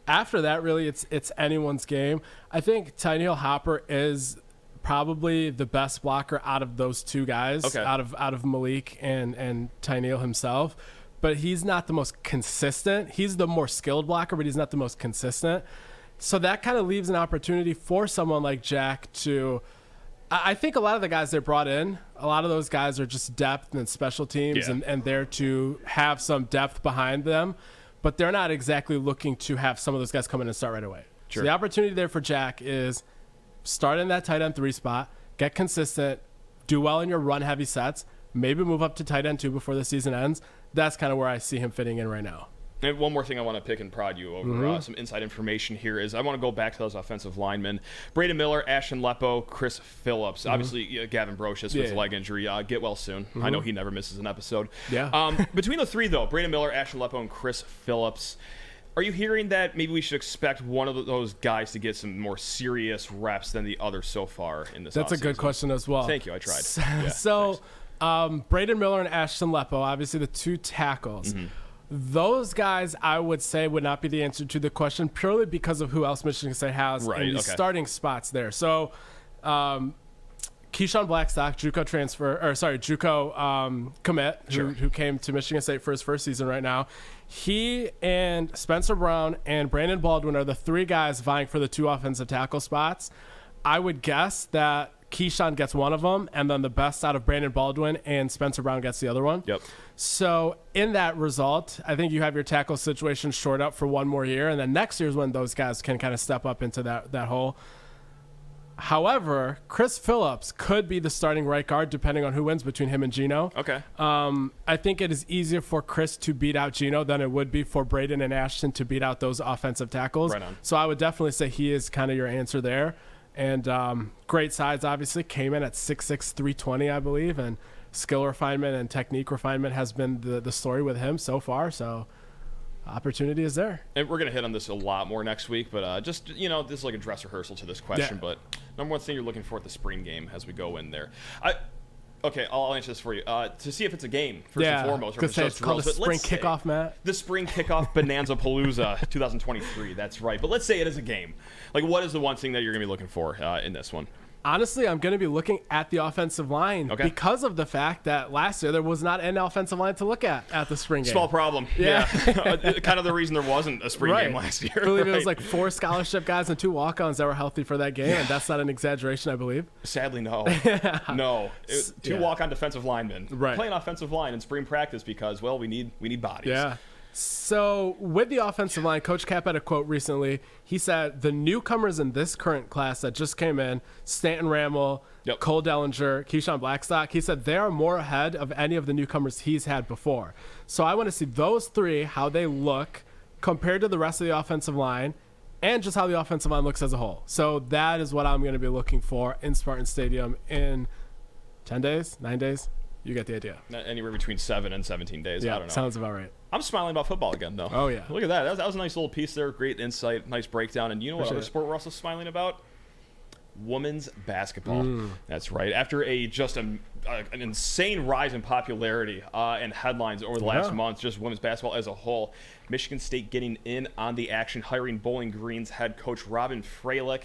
After that, really, it's it's anyone's game. I think Tyneil Hopper is probably the best blocker out of those two guys, Okay. out of out of Maliq and and Tyneil himself. but he's not the most consistent. He's the more skilled blocker, but he's not the most consistent. So that kind of leaves an opportunity for someone like Jack to. I think a lot of the guys they brought in, a lot of those guys are just depth and special teams Yeah. and, and there to have some depth behind them, but they're not exactly looking to have some of those guys come in and start right away. Sure. So the opportunity there for Jack is start in that tight end three spot, get consistent, do well in your run heavy sets, maybe move up to tight end two before the season ends. That's kind of where I see him fitting in right now. And one more thing I want to pick and prod you over Mm-hmm. uh, some inside information here is I want to go back to those offensive linemen: Braden Miller, Ashton Lepo, Chris Phillips. Obviously, yeah, Gavin Broscious with Mm-hmm. Yeah. his leg injury. Uh, get well soon. I know he never misses an episode. Yeah. Um, between the three, though, Braden Miller, Ashton Lepo, and Chris Phillips. Are you hearing that maybe we should expect one of those guys to get some more serious reps than the other so far in this? That's a good question as well. Thank you. I tried. So, Yeah, so um, Braden Miller and Ashton Lepo, obviously the two tackles. Mm-hmm. Those guys, I would say, would not be the answer to the question purely because of who else Michigan State has Right, in the okay. starting spots there. So, um, Keyshawn Blackstock, JUCO transfer, or sorry, JUCO um, commit, Sure. who, who came to Michigan State for his first season right now. He and Spencer Brown and Brandon Baldwin are the three guys vying for the two offensive tackle spots. I would guess that Keyshawn gets one of them, and then the best out of Brandon Baldwin and Spencer Brown gets the other one. Yep. So in that result, I think you have your tackle situation shored up for one more year, and then next year's when those guys can kind of step up into that that hole. However, Chris Phillips could be the starting right guard depending on who wins between him and Geno. Okay. Um, I think it is easier for Chris to beat out Geno than it would be for Braden and Ashton to beat out those offensive tackles. Right on. So I would definitely say he is kind of your answer there. And um, great size, obviously, came in at 6'6", 320, I believe. And skill refinement and technique refinement has been the, the story with him so far. So opportunity is there. and we're gonna hit on this a lot more next week, but uh, just you know, this is like a dress rehearsal to this question. Yeah. But number one thing you're looking for at the spring game as we go in there, I. Okay, I'll answer this for you. Uh, to see if it's a game first yeah, and foremost. or if it's it's just called a drills, but spring kickoff, Matt. The spring kickoff Bonanza Palooza 2023. That's right. But let's say it is a game. Like, what is the one thing that you're gonna be looking for uh, in this one? Honestly, I'm going to be looking at the offensive line Okay. because of the fact that last year there was not an offensive line to look at at the spring game. Small problem. Yeah. Yeah. Uh, kind of the reason there wasn't a spring game last year. I believe it was like four scholarship guys and two walk-ons that were healthy for that game, and that's not an exaggeration, I believe. Sadly, no. no. It- two yeah. walk-on defensive linemen Right. playing offensive line in spring practice because, well, we need we need bodies. Yeah. So with the offensive line, Coach Cap had a quote recently. He said the newcomers in this current class that just came in, Stanton Ramil, Yep. Cole Dellinger, Keyshawn Blackstock, he said they are more ahead of any of the newcomers he's had before. So I want to see those three, how they look compared to the rest of the offensive line, and just how the offensive line looks as a whole. So that is what I'm going to be looking for in Spartan Stadium in 10 days, 9 days. You get the idea. Anywhere between seven and 17 days. I Yeah, don't know. sounds about right. I'm smiling about football again, though. Oh, yeah. Look at that. That was, that was a nice little piece there. Great insight, nice breakdown. And you know what Appreciate other it. sport we're also smiling about? Women's basketball. Mm. That's right. After a just a, a- an insane rise in popularity uh, and headlines over the last Yeah. month, just women's basketball as a whole, Michigan State getting in on the action, hiring Bowling Green's head coach Robyn Fralick.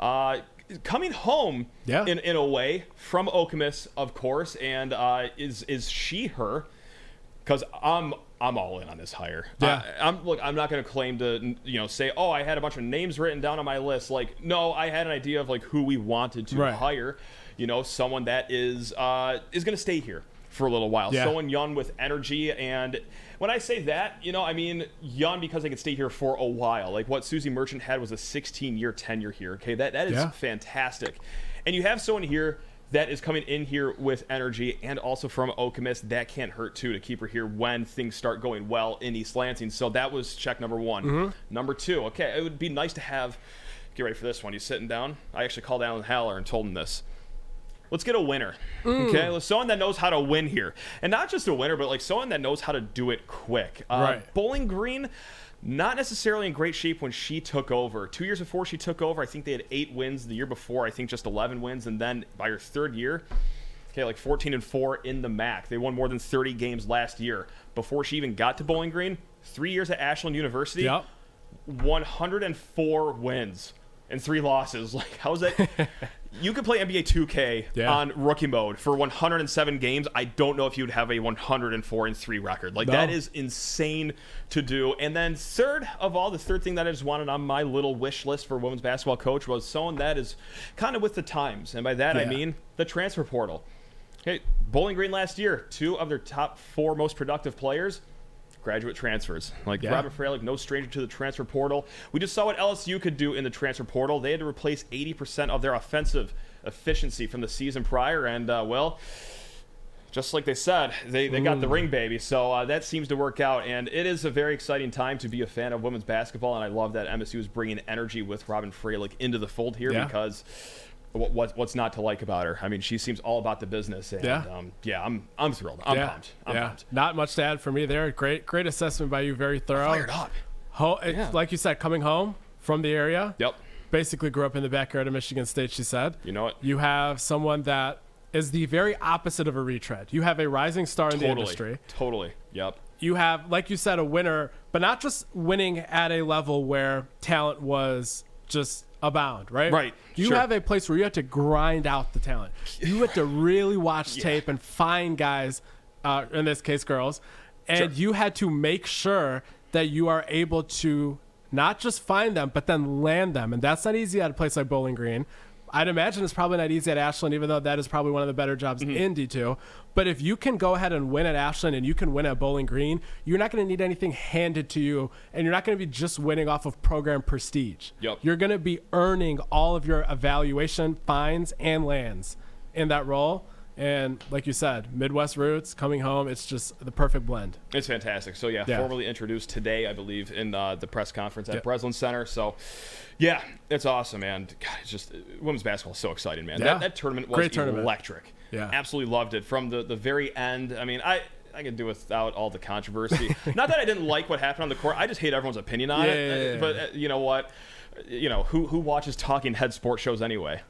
Uh, coming home Yeah. in, in a way from Okemos, of course, and uh, is is she her? because I'm I'm all in on this hire. Yeah. I, am look. I'm not going to claim to you know say oh I had a bunch of names written down on my list. Like no, I had an idea of like who we wanted to Right. hire. You know, someone that is uh, is going to stay here for a little while. Yeah. Someone young with energy and. When I say that, you know, I mean young because they can stay here for a while. Like what Suzy Merchant had was a 16-year tenure here. Okay, that that is Yeah. fantastic. And you have someone here that is coming in here with energy and also from Okemos. That can't hurt too to keep her here when things start going well in East Lansing. So that was check number one. Number two, okay, it would be nice to have. Get ready for this one. He's sitting down. I actually called Alan Haller and told him this. Let's get a winner. Okay, someone that knows how to win here, and not just a winner, but like someone that knows how to do it quick. Uh, Right. Bowling Green, not necessarily in great shape when she took over. Two years before she took over, I think they had eight wins. The year before, I think just 11 wins, and then by her third year, okay, like 14 and four in the MAC. They won more than 30 games last year before she even got to Bowling Green. Three years at Ashland University. Yep. 104 wins and three losses. Like, how's that? You could play NBA 2K Yeah. on rookie mode for 107 games. I don't know if you'd have a 104 and 3 record. Like No. that is insane to do. And then third of all, the third thing that I just wanted on my little wish list for women's basketball coach was someone that is kind of with the times. And by that I mean the transfer portal. Hey, Bowling Green last year, two of their top four most productive players graduate transfers. Like Yeah. Robert Fralick, no stranger to the transfer portal. We just saw what LSU could do in the transfer portal. They had to replace 80% of their offensive efficiency from the season prior, and uh, well, just like they said, they, they got the ring, baby. So uh, that seems to work out, and it is a very exciting time to be a fan of women's basketball. And I love that MSU is bringing energy with Robyn Fralick into the fold here Yeah. because. What, what, what's not to like about her? I mean, she seems all about the business, and Yeah. um, yeah, I'm I'm thrilled. I'm yeah, pumped. I'm yeah. pumped. Not much to add for me there. Great, great assessment by you. Very thorough. Fired up. Ho- Yeah. Like you said, coming home from the area. Yep. Basically grew up in the backyard of Michigan State. She said. You know it. You have someone that is the very opposite of a retread. You have a rising star in the Totally. industry. Totally. Yep. you have, like you said, a winner, but not just winning at a level where talent was just abound, right? Right, You sure. have a place where you have to grind out the talent. You have to really watch tape and find guys, uh, in this case, girls, and Sure. you had to make sure that you are able to not just find them, but then land them. And that's not easy at a place like Bowling Green. I'd imagine it's probably not easy at Ashland, even though that is probably one of the better jobs Mm-hmm. in D2. But if you can go ahead and win at Ashland and you can win at Bowling Green, you're not going to need anything handed to you, and you're not going to be just winning off of program prestige. Yep. You're going to be earning all of your evaluation fines and lands in that role. And like you said, Midwest roots coming home, it's just the perfect blend. It's fantastic. So yeah, Yeah. formally introduced today, I believe, in uh, the press conference at Yeah. Breslin Center. So, yeah, it's awesome, man. God, it's just women's basketball is so exciting, man. Yeah. That, that tournament was tournament. electric. Yeah. absolutely loved it from the the very end. I mean, I. I could do without all the controversy. Not that I didn't like what happened on the court. I just hate everyone's opinion on Yeah, it. yeah, yeah, yeah. But uh, you know what? You know who who watches talking head sports shows anyway?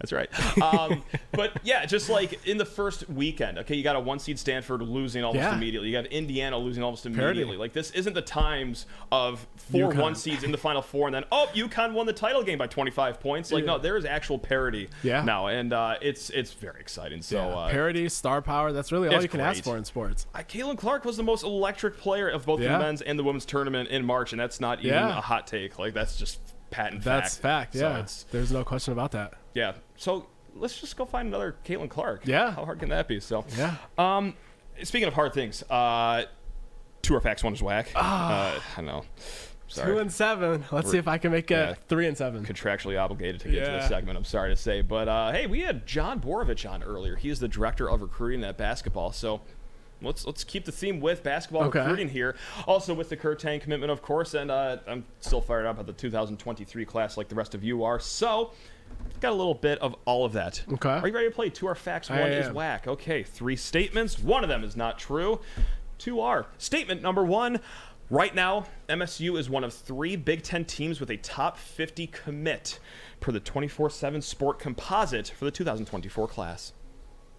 That's right. Um, but yeah, just like in the first weekend, okay, you got a one seed Stanford losing almost Yeah. immediately. You got Indiana losing almost immediately. Like this isn't the times of four UConn. one seeds in the final four and then oh UConn won the title game by 25 points. Like no, there is actual parity Yeah. now, and uh, it's it's very exciting. So Yeah, uh, parity, star power, that's really all you can ask for in sports. uh, Caitlin Clark was the most electric player of both Yeah. the men's and the women's tournament in March, and that's not even Yeah. a hot take. Like that's just patent That's fact, So yeah. it's, There's no question about that. Yeah. So let's just go find another Caitlin Clark. Yeah. How hard can that be? So Yeah. Um, speaking of hard things, uh, two or facts, one is whack. Uh, I know. Sorry. Ah. Two and seven. Let's see if I can make it Yeah. three and seven. contractually obligated to get to Yeah. this segment. I'm sorry to say, but uh, hey, we had Jon Borovich on earlier. He is the director of recruiting at basketball. So let's let's keep the theme with basketball Okay. recruiting here. Also with the Kur Teng commitment, of course, and uh, I'm still fired up at the 2023 class, like the rest of you are. So. Got a little bit of all of that. Okay. Are you ready to play? Two are facts, I one is am. whack. Okay, three statements. One of them is not true. Two are. Statement number one. Right now, MSU is one of three Big Ten teams with a top 50 commit per the 24 7 sport composite for the 2024 class.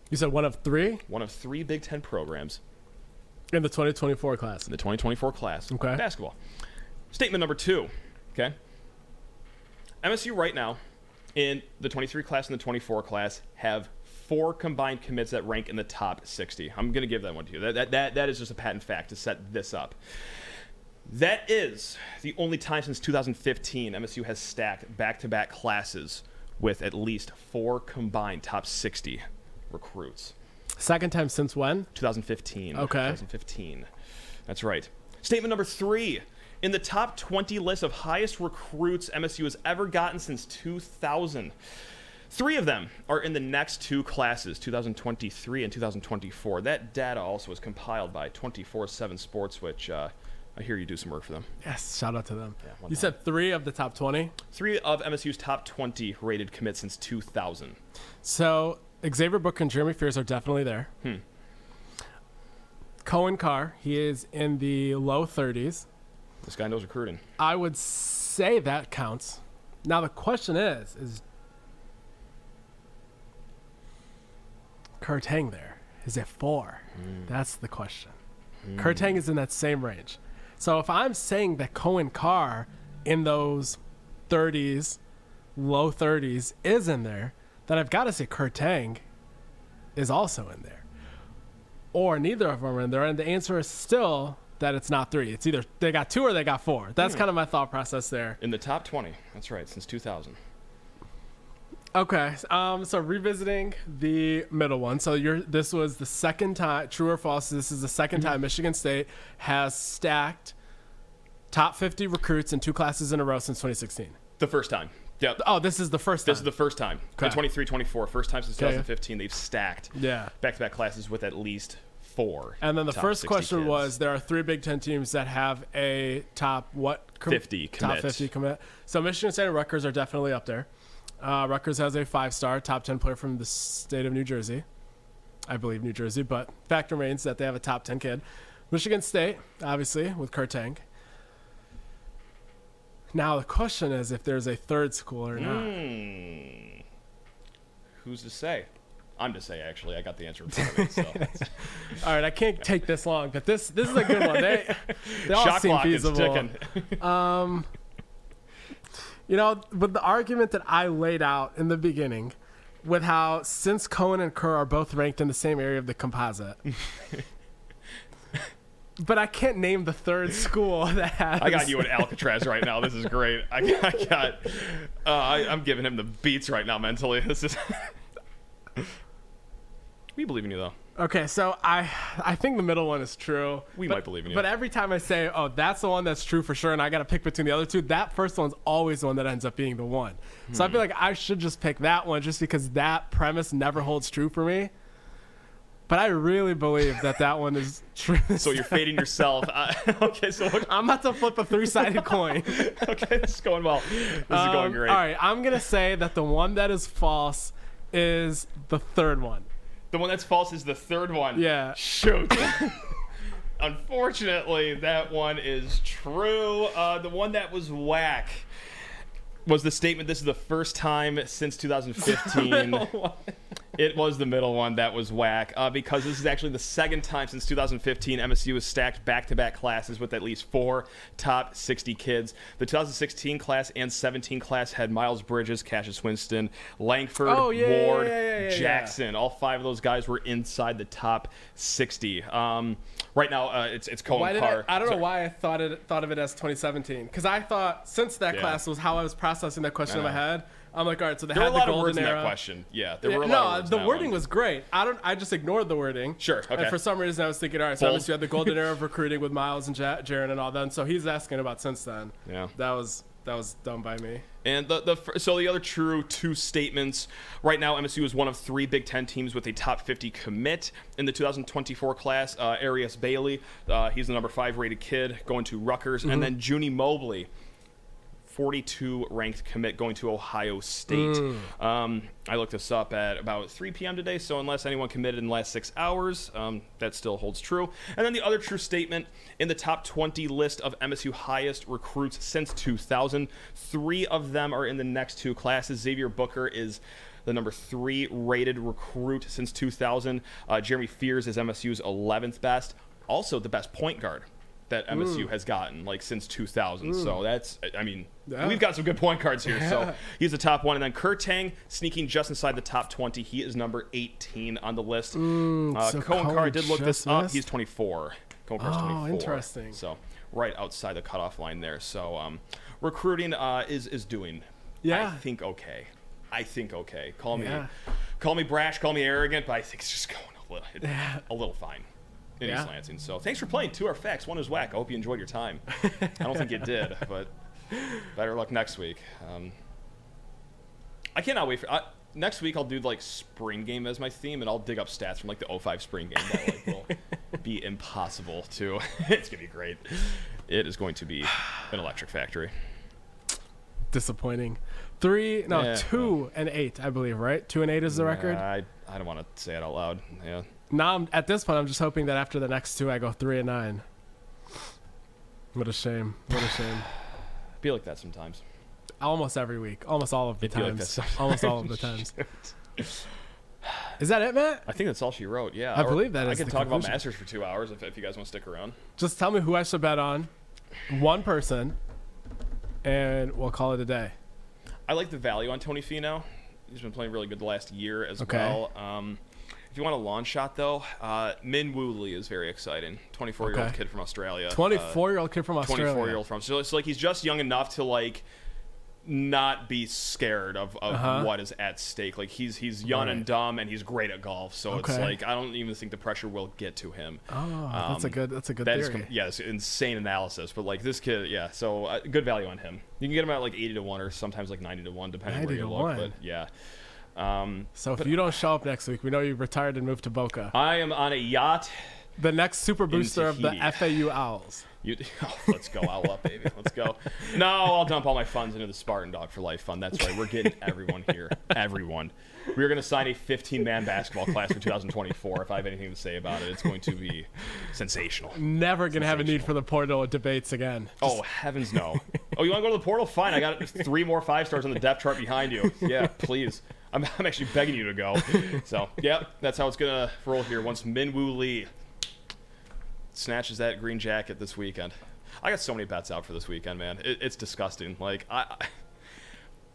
You said one of three One of three Big Ten programs in the 2024 class. in the 2024 class. Okay. Basketball. Statement number two. Okay. MSU right now in the 23 class and the 24 class have four combined commits that rank in the top 60. I'm going to give that one to you. That, that, that, that is just a patent fact to set this up. That is the only time since 2015 MSU has stacked back to back classes with at least four combined top 60 recruits. Second time since when? 2015. Okay. 2015. That's right. Statement number three. In the top 20 list of highest recruits MSU has ever gotten since 2000, three of them are in the next two classes, 2023 and 2024. That data also was compiled by 24 7 Sports, which uh, I hear you do some work for them. Yes, shout out to them. one you said three of the top 20. Three of MSU's top 20 rated commits since 2000. So Xavier Book and Jeremy Fears are definitely there. Hmm. Coen Carr, he is in the low 30s. This guy knows recruiting. I would say that counts. Now the question is, is Kur Teng there? Is it four? Hmm. That's the question. Hmm. Kur Teng is in that same range. So if I'm saying that Coen Carr in those 30s, low 30s is in there, then I've got to say Kur Teng is also in there. Or neither of them are in there. And the answer is still that it's not three. It's either they got two or they got four. That's kind of my thought process there. In the top 20. That's right, since 2000. Okay. Um, so revisiting the middle one. So you're this was the second time true or false, this is the 2nd time Michigan State has stacked top 50 recruits in two classes in a row since 2016. The first time. Yep. Oh, this is the first time. This is the first time. Okay. 23 24. First time since Okay. 2015, they've stacked Yeah. back to back classes with at least four. And then the first question kids. was there are three Big Ten teams that have a top what? com- 50 Top commit. 50 commit. So Michigan State and Rutgers are definitely up there. Uh, Rutgers has a five star top 10 player from the state of New Jersey. I believe New Jersey, but fact remains that they have a top 10 kid. Michigan State, obviously, with Kur Teng. Now the question is if there's a third school or not. Hmm. Who's to say? I'm to say, actually. I got the answer in front of me. So. All right, I can't take this long, but this this is a good one. They, they all Shot seem feasible. ticking. You know, with the argument that I laid out in the beginning, with how since Coen and Kur are both ranked in the same area of the composite, but I can't name the third school that has. I got you in Alcatraz right now. This is great. I, I got. Uh, I, I'm giving him the beats right now mentally. This is. We believe in you though. Okay, so I I think the middle one is true. We but- might believe in you. But every time I say, "Oh, that's the one that's true for sure," and I got to pick between the other two, that first one's always the one that ends up being the one. So I Hmm. feel like I should just pick that one just because that premise never holds true for me. But I really believe that that one is true. So you're fading yourself. Uh, okay, so what, I'm about to flip a three-sided coin. okay, this is going well. This is going Um, great. All right, I'm gonna say that the one that is false is the third one. The one that's false is the third one. Yeah. Shoot. Unfortunately, that one is true. Uh, the one that was whack was the statement this is the first time since 2015 it was the middle one that was whack uh, because this is actually the second time since 2015 MSU has stacked back-to-back classes with at least four top 60 kids. The 2016 class and 17 class had Miles Bridges, Cassius Winston, Langford, Oh, yeah, Ward, yeah, yeah. Jackson. All five of those guys were inside the top 60. Um, right now, uh, it's it's Coen Why Carr. I, I don't know why I thought it thought of it as 2017 because I thought since that class was how I was processing that question in my head. I'm like, all right, so they There were had a lot the of words in era. that question. Yeah, there were a no, lot of words the wording one. was great. I don't. I just ignored the wording. Sure, okay. And for some reason, I was thinking, all right, so Bold. obviously you had the golden era of recruiting with Miles and ja- Jaren and all that. And so he's asking about since then. Yeah. That was that was done by me. And the, the so the other true two statements right now, MSU is one of three Big Ten teams with a top 50 commit in the 2024 class. Uh, Airious Bailey, uh, he's the number five rated kid going to Rutgers, and then Junie Mobley. 42 ranked commit going to Ohio State. Um, I looked this up at about 3 p.m. today, so unless anyone committed in the last six hours, um, that still holds true. And then the other true statement in the top 20 list of MSU highest recruits since 2000, three of them are in the next two classes. Xavier Booker is the number three rated recruit since 2000. Uh, Jeremy Fears is MSU's 11th best, also the best point guard that MSU has gotten like since 2000. So that's, I mean, Yeah. we've got some good point cards here. Yeah. So he's the top one, and then Kur Teng sneaking just inside the top 20. He is number 18 on the list. uh, Mm, so Coen Carr did look this up. missed? He's 24. Coen Carr's Oh, 24. interesting. So right outside the cutoff line there. So um, recruiting uh, is is doing. Yeah. I think okay. I think okay. Call me, Yeah. call me brash, call me arrogant, but I think it's just going a little, a little fine in Yeah. East Lansing. So thanks for playing. Two are facts. One is whack. I hope you enjoyed your time. I don't think you did, but better luck next week. Um, I cannot wait for uh, next week. I'll do like spring game as my theme, and I'll dig up stats from like the 05 spring game. That like, will be impossible to. it's gonna be great. It is going to be an electric factory. Disappointing. Three, no, Yeah, two and eight, I believe. Right, two and eight is the record. I I don't want to say it out loud. Yeah. Now, I'm, at this point, I'm just hoping that after the next two, I go three and nine. What a shame. What a shame. I feel like that sometimes. Almost every week. Almost all of the I like times. that's- Almost all of the times. Is that it, Matt? I think that's all she wrote. Yeah. I or believe that I is can talk conclusion. about Masters for two hours if, if you guys want to stick around. Just tell me who I should bet on. One person. And we'll call it a day. I like the value on Tony Finau. he's been playing really good the last year as Okay. well. Um, if you want a long shot though, uh, Min Woo Lee is very exciting. 24 year old Okay. kid from Australia. Uh, 24 year old kid from Australia. 24 year old from Australia. so like he's just young enough to like not be scared of, of Uh-huh. what is at stake like he's he's young and dumb and he's great at golf so it's Okay. like i don't even think the pressure will get to him Oh, that's a Um, good. That's a good that is theory. com- yeah, it's insane analysis, but like this kid, yeah. So uh, good value on him. You can get him at like eighty to one, or sometimes like ninety to one, depending 90 where you to look. one. But yeah, um, so if you don't show up next week, we know you retired and moved to Boca. I am on a yacht. the next super booster of the FAU Owls. You, oh, let's go owl up, baby. Let's go. No, I'll dump all my funds into the Spartan Dog for Life Fund. That's right. We're getting everyone here. Everyone. We're going to sign a 15 man basketball class for 2024. If I have anything to say about it, it's going to be sensational. Never gonna have a need for the portal debates again. Oh heavens no! Oh, you want to go to the portal? Fine, I got three more five stars on the depth chart behind you. Yeah, please. I'm, I'm actually begging you to go. So yeah, that's how it's gonna roll here. Once Min Woo Lee snatches that green jacket this weekend, I got so many bets out for this weekend, man. It, it's disgusting. Like I. I,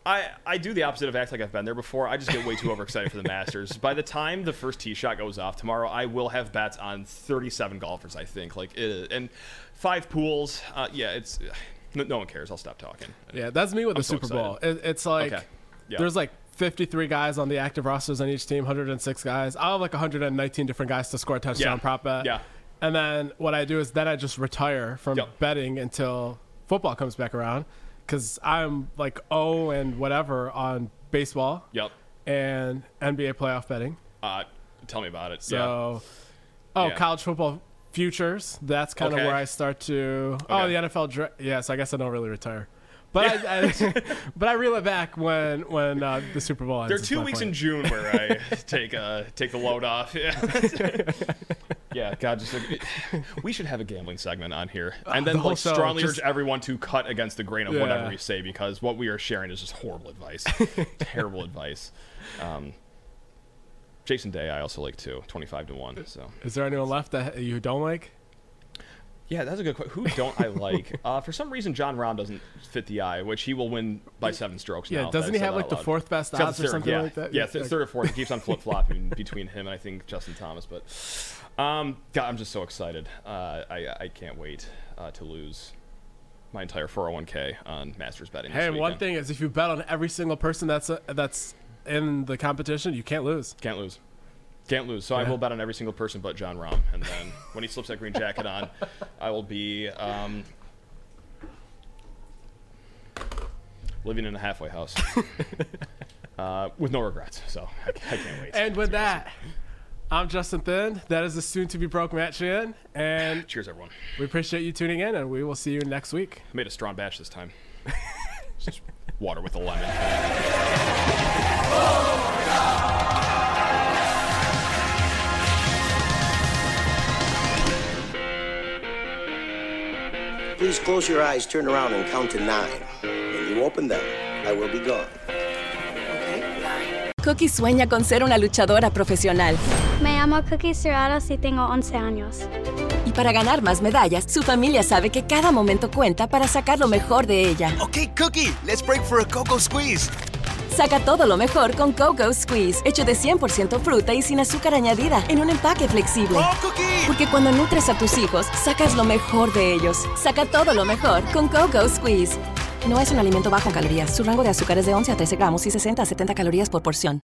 I I do the opposite of act like I've been there before. I just get way too overexcited for the Masters. By the time the first tee shot goes off tomorrow, I will have bets on 37 golfers. I think like it, and five pools. Uh, yeah, it's no, no one cares. I'll stop talking. Yeah, that's me with the so Super Bowl. It, it's like Okay. Yeah. there's like 53 guys on the active rosters on each team, 106 guys. I have like 119 different guys to score a touchdown Yeah. prop bet. Yeah. And then what I do is then I just retire from Yep. betting until football comes back around because I'm like oh and whatever on baseball Yep. and NBA playoff betting. Uh, tell me about it. So, oh, Yeah. college football futures. That's kind of Okay. where I start to. Oh, the NFL. Dra- yes, I guess I don't really retire, but I, I but I reel it back when when uh, the Super Bowl ends. There are two weeks point. in June where I take uh take the load off. Yeah. yeah, God, just like, we should have a gambling segment on here, and then the like show, strongly just- urge everyone to cut against the grain of Yeah. whatever we say because what we are sharing is just horrible advice, terrible advice. Um, Jason Day, I also like too, twenty-five to one. So Is there anyone left that you don't like? Yeah, that's a good question. Who don't I like? uh, for some reason, Jon Rahm doesn't fit the eye, which he will win by seven strokes. Yeah, now, doesn't he have like the fourth best odds the or something yeah. like that? Yeah, th- third or fourth. He keeps on flip flopping between him and I think Justin Thomas. But um, God, I'm just so excited. Uh, I I can't wait uh, to lose my entire 401k on Masters betting. Hey, one thing is, if you bet on every single person that's uh that's in the competition, you can't lose. can't lose. Can't lose. So I will bet on every single person but Jon Rahm. And then when he slips that green jacket on, I will be um, living in a halfway house uh, with no regrets. So I, I can't wait. And with that, I'm Justin Thind. That is the soon to be broke Matt Sheehan, and Cheers, everyone. we appreciate you tuning in, and we will see you next week. I made a strong batch this time. Just water with a lemon. Please close your eyes, turn around, and count to nine. When you open them, I will be gone. Cookie sueña con ser una luchadora profesional. Me llamo Cookie Serratos y tengo 11 años. Y para ganar más medallas, su familia sabe que cada momento cuenta para sacar lo mejor de ella. Okay, Cookie, let's break for a cocoa squeeze. Saca todo lo mejor con Coco Squeeze, hecho de 100% fruta y sin azúcar añadida, en un empaque flexible. ¡Oh! Porque cuando nutres a tus hijos, sacas lo mejor de ellos. Saca todo lo mejor con Coco Squeeze. No es un alimento bajo en calorías. Su rango de azúcar es de 11 a 13 gramos y 60 a 70 calorías por porción.